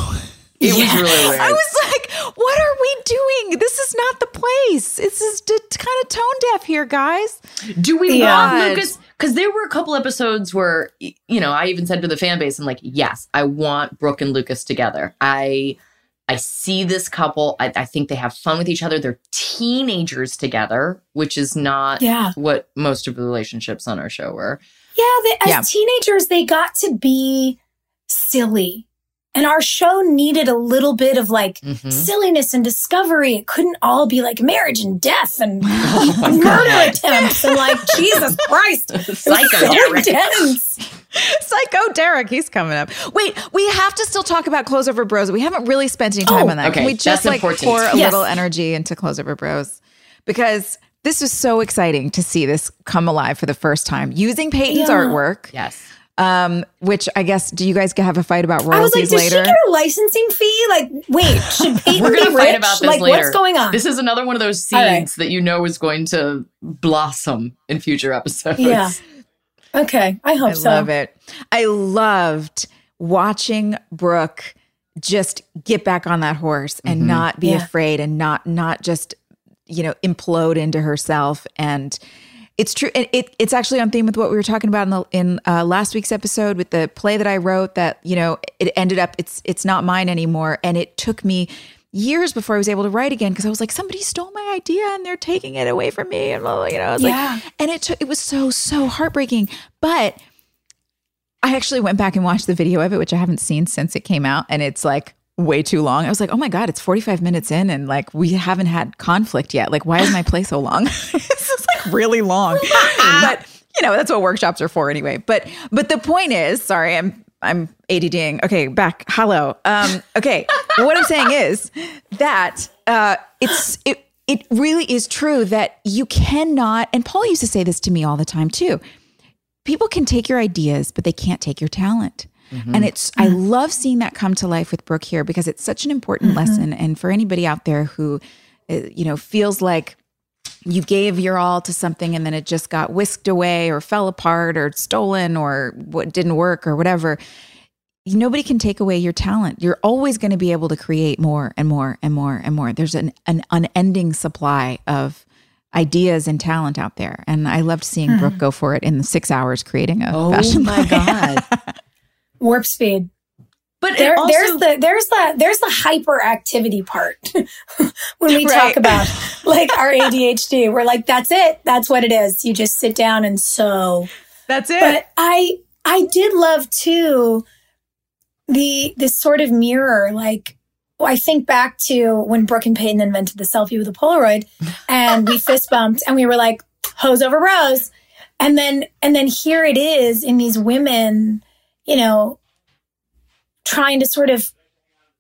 it was really weird. I was like, what are we doing? This is not the place. This is d- kind of tone deaf here, guys. Do we Yeah. want Lucas? Because there were a couple episodes where, you know, I even said to the fan base, I'm like, yes, I want Brooke and Lucas together. I I see this couple. I, I think they have fun with each other. They're teenagers together, which is not Yeah. what most of the relationships on our show were. Yeah, they, as Yeah. teenagers, they got to be silly. And our show needed a little bit of like Mhm. silliness and discovery. It couldn't all be like marriage and death and Oh murder God. attempts and like Jesus Christ. It was Psycho so Derek. intense. Psycho Derek, he's coming up. Wait, we have to still talk about Clothes Over Bros. We haven't really spent any time Oh, on that. okay, Can we just that's like important. pour a Yes. little energy into Clothes Over Bros? Because this was so exciting to see this come alive for the first time using Peyton's Yeah. artwork. Yes. Um, which I guess do you guys have a fight about I was like, royalties does later? she get a licensing fee? Like, wait, should Peyton We're be gonna rich? fight about this like, later. what's going on? This is another one of those seeds All right. that you know is going to blossom in future episodes. Yeah. okay, I hope I so. I love it. I loved watching Brooke just get back on that horse and not be Yeah. afraid and not not just you know implode into herself and it's true and it, it's actually on theme with what we were talking about in the in uh, last week's episode with the play that I wrote that you know it ended up it's it's not mine anymore and it took me years before I was able to write again because I was like somebody stole my idea and they're taking it away from me and blah, blah, you know I was Yeah. like and it took it was so so heartbreaking but I actually went back and watched the video of it, which I haven't seen since it came out, and it's like way too long. I was like, oh my God, it's 45 minutes in, and like we haven't had conflict yet. Like, why is my play so long? this is like really long. but you know, that's what workshops are for anyway. But but the point is, sorry, I'm I'm ADDing. Okay, back. Hello. Um, okay. what I'm saying is that uh it's it it really is true that you cannot, and Paul used to say this to me all the time too people can take your ideas, but they can't take your talent. And it's, I love seeing that come to life with Brooke here because it's such an important lesson. And for anybody out there who, uh, you know, feels like you gave your all to something and then it just got whisked away or fell apart or stolen or what didn't work or whatever, nobody can take away your talent. You're always going to be able to create more and more and more and more. There's an, an unending supply of ideas and talent out there. And I loved seeing hmm. Brooke go for it in the six hours creating a Oh fashion my line. God. Warp speed. But There, also, there's the there's the there's the hyperactivity part when we Right. talk about like our ADHD. We're like, that's it. That's what it is. You just sit down and sew. That's it. But I I did love too the this sort of mirror. Like I think back to when Brooke and Peyton invented the selfie with a Polaroid, and we fist bumped, and we were like, "Hose over rose," and then and then here it is in these women, you know, trying to sort of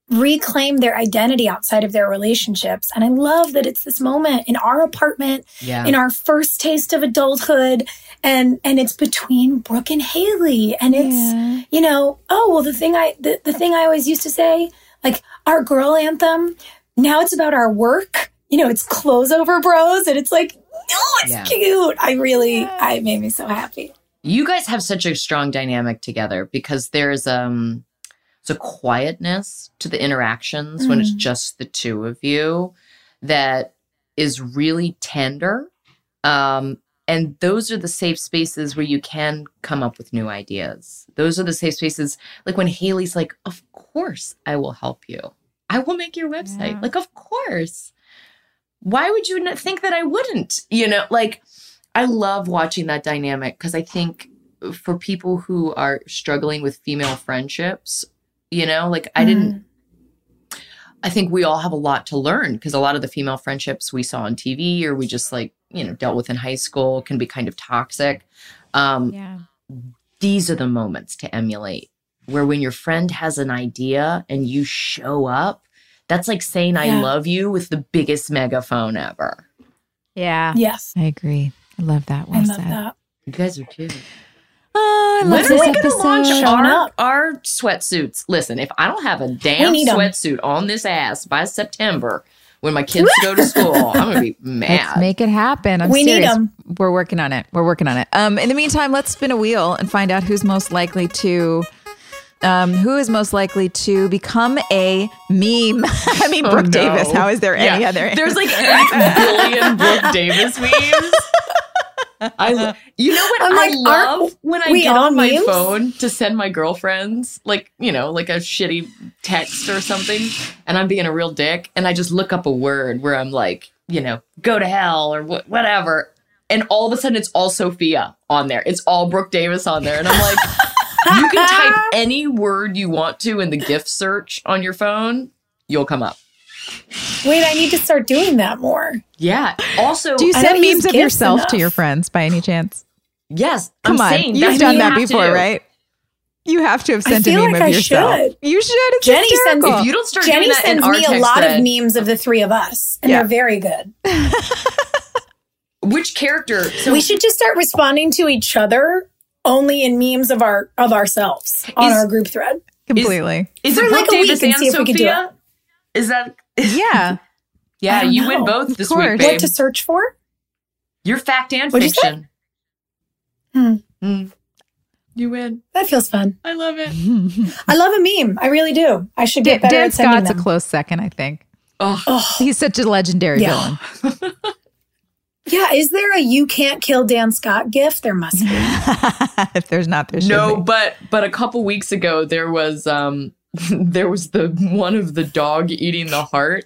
reclaim their identity outside of their relationships. And I love that it's this moment in our apartment yeah. in our first taste of adulthood and and it's between Brooke and Haley and it's you know oh well the thing I the, the thing I always used to say like our girl anthem now it's about our work you know it's clothes over bros and it's like no it's Yeah. cute I really I made me so happy you guys have such a strong dynamic together because there's um It's a quietness to the interactions when it's just the two of you that is really tender. Um, and those are the safe spaces where you can come up with new ideas. Those are the safe spaces, like when Haley's like, Of course, I will help you. I will make your website. Yeah. Like, of course. Why would you not think that I wouldn't? You know, like, I love watching that dynamic because I think for people who are struggling with female friendships, you know, like, I didn't I think we all have a lot to learn because a lot of the female friendships we saw on TV or we just like, you know, dealt with in high school can be kind of toxic. Um, Yeah. These are the moments to emulate where when your friend has an idea and you show up, that's like saying I love you with the biggest megaphone ever. Yeah. Yes. I agree. I love that. One. I love said. that. You guys are cute. I When love are we gonna episode. launch Showing our, up. our sweatsuits? Listen, if I don't have a damn need 'em. sweatsuit on this ass by September when my kids go to school, I'm gonna be mad. Let's make it happen. I'm We need serious. 'em. We're working on it. We're working on it. Um, in the meantime, let's spin a wheel and find out who's most likely to. Um, who is most likely to become a meme? I mean, Oh, Brooke no. Davis. How is there any other? There's like 8 billion Brooke Davis memes. I, you know what I'm I like, love when I get on my phone to send my girlfriends, like you know, like a shitty text or something, and I'm being a real dick, and I just look up a word where I'm like, you know, go to hell or wh- whatever, and all of a sudden it's all Sophia on there. It's all Brooke Davis on there, and I'm like, you can type any word you want to in the gift search on your phone, you'll come up. Wait, I need to start doing that more. Yeah. Also, Do you send memes of gifs yourself to your friends by any chance? yes, Come I'm on, saying you've done you that have to before, right? You have to have sent a meme like of I yourself. should. You should. It's Jenny sends- If you don't start Jenny doing that in sends our me a lot thread, of memes of the three of us, and Yeah. they're very good. which character? So we should just start responding to each other only in memes of our of ourselves on Is- our group thread. completely. is for it like a week Davis and and see if we can do Sophia? Is that? Yeah. Yeah, I don't you win both this course. week, babe. What to search for? You're fact and What'd you say? fiction. Hmm. Mm. You win. That feels fun. I love it. I love a meme. I really do. I should Dan, get better Dan at sending Scott's a close second, I think. Oh, oh, He's such a legendary Yeah. villain. yeah. Is there a "You Can't Kill Dan Scott" gif? There must be. if there's not, there should no, be. but but a couple weeks ago there was um there was the one of the dog eating the heart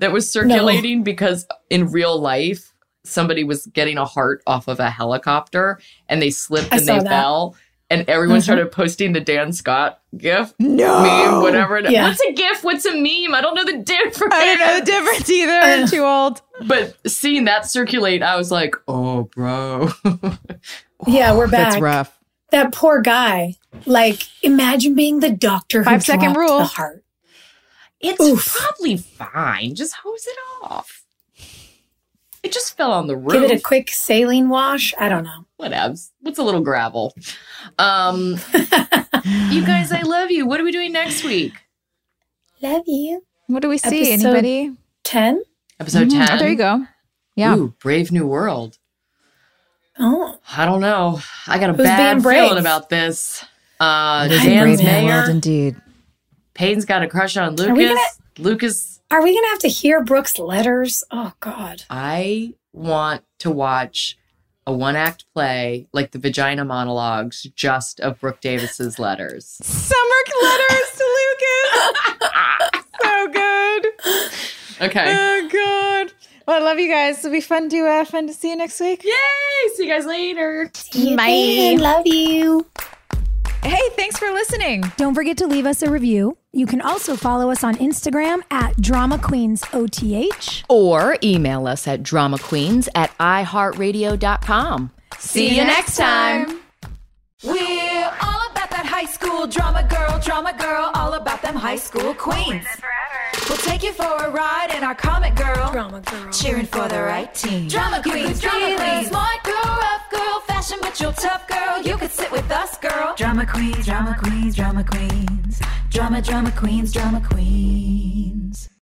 that was circulating because in real life somebody was getting a heart off of a helicopter and they slipped I and they that. Mm-hmm. fell and everyone started posting the Dan Scott gif No. meme whatever it- Yeah. what's a gif what's a meme I don't know the difference I don't know the difference either. I'm too old. but seeing that circulate I was like oh bro Yeah, we're back. That's rough. That poor guy. Like, imagine being the doctor who Five second rule. the heart. It's Oof. probably fine. Just hose it off. It just fell on the roof. Give it a quick saline wash. I don't know. Whatevs. What's a little gravel? Um, you guys, I love you. What are we doing next week? Love you. What do we see? Episode Anybody? Ten. Episode Mhm. 10. Oh, there you go. Yeah. Ooh, Brave New World. Oh, I don't know. I got a Who's bad feeling about this. Uh, It is a Dan's brave mayor. world indeed. Peyton's got a crush on we Lucas. gonna- Lucas, are we gonna have to hear Brooke's letters? Oh God. I want to watch a one act play like the vagina monologues just of Brooke Davis's letters. Summer letters to Lucas. so good. Okay. Oh god. Well, I love you guys. It'll be fun to uh, fun to see you next week. Yay! See you guys later. Bye. Love you. Hey, thanks for listening. Don't forget to leave us a review. You can also follow us on Instagram at Drama Queens OTH. Or email us at dramaqueens at iheartradio.com. See, you next time. We're all about drama girl, drama girl, all about them high school queens. We'll take you for a ride in our comic girl, Drama girl. cheering for the right team. Drama queens, drama queens, smart girl, rough girl, fashion but you're tough girl. You could sit with us, girl. Drama queens, drama queens, drama queens, drama, drama queens, drama queens.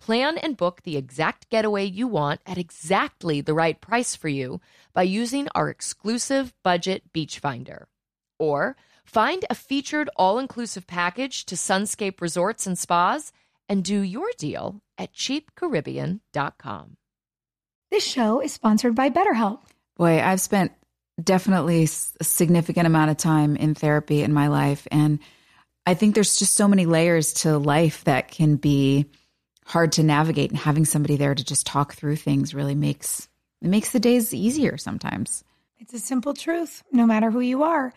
Plan and book the exact getaway you want at exactly the right price for you by using our exclusive budget beach finder. Or find a featured all inclusive package to Sunscape Resorts and Spas and do your deal at cheapcaribbean.com. This show is sponsored by BetterHelp. Boy, I've spent definitely a significant amount of time in therapy in my life. And I think there's just so many layers to life that can be hard to navigate. And having somebody there to just talk through things really makes it makes the days easier sometimes. It's a simple truth. No matter who you are,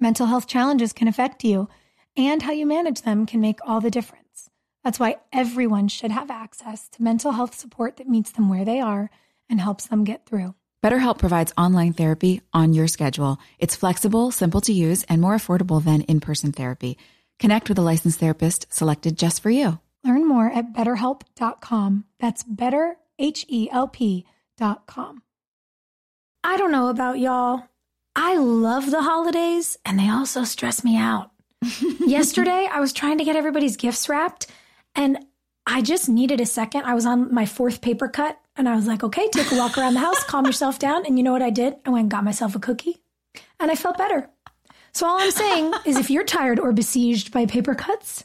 mental health challenges can affect you, and how you manage them can make all the difference. That's why everyone should have access to mental health support that meets them where they are and helps them get through. BetterHelp provides online therapy on your schedule. It's flexible, simple to use, and more affordable than in person therapy. Connect with a licensed therapist selected just for you. Learn more at betterhelp.com. That's better, H E L P.com. I don't know about y'all. I love the holidays, and they also stress me out. Yesterday, I was trying to get everybody's gifts wrapped, and I just needed a second. I was on my fourth paper cut, and I was like, okay, take a walk around the house, calm yourself down. And you know what I did? I went and got myself a cookie, and I felt better. So all I'm saying is if you're tired or besieged by paper cuts,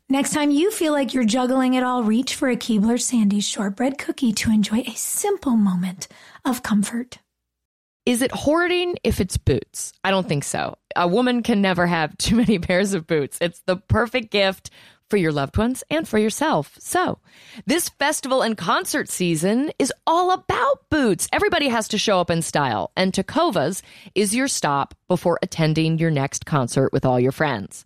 Next time you feel like you're juggling it all, reach for a Keebler Sandy's shortbread cookie to enjoy a simple moment of comfort. Is it hoarding if it's boots? I don't think so. A woman can never have too many pairs of boots. It's the perfect gift for your loved ones and for yourself. So, this festival and concert season is all about boots. Everybody has to show up in style, and Tecovas is your stop before attending your next concert with all your friends.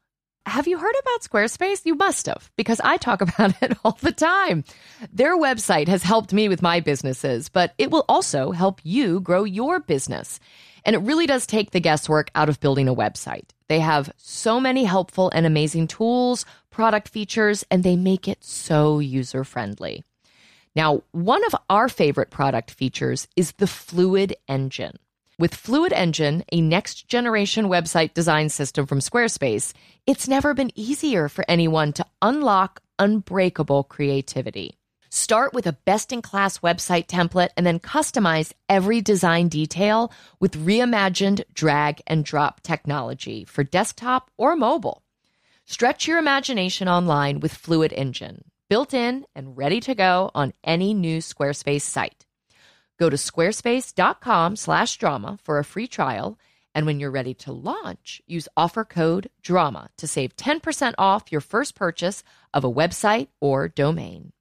have you heard about Squarespace? You must have, because I talk about it all the time. Their website has helped me with my businesses, but it will also help you grow your business. And it really does take the guesswork out of building a website. They have so many helpful and amazing tools, product features, and they make it so user friendly. Now, one of our favorite product features is the Fluid Engine. With Fluid Engine, a next generation website design system from Squarespace, it's never been easier for anyone to unlock unbreakable creativity. Start with a best in class website template and then customize every design detail with reimagined drag and drop technology for desktop or mobile. Stretch your imagination online with Fluid Engine, built in and ready to go on any new Squarespace site. Go to squarespace.com slash drama for a free trial. And when you're ready to launch, use offer code DRAMA to save 10% off your first purchase of a website or domain.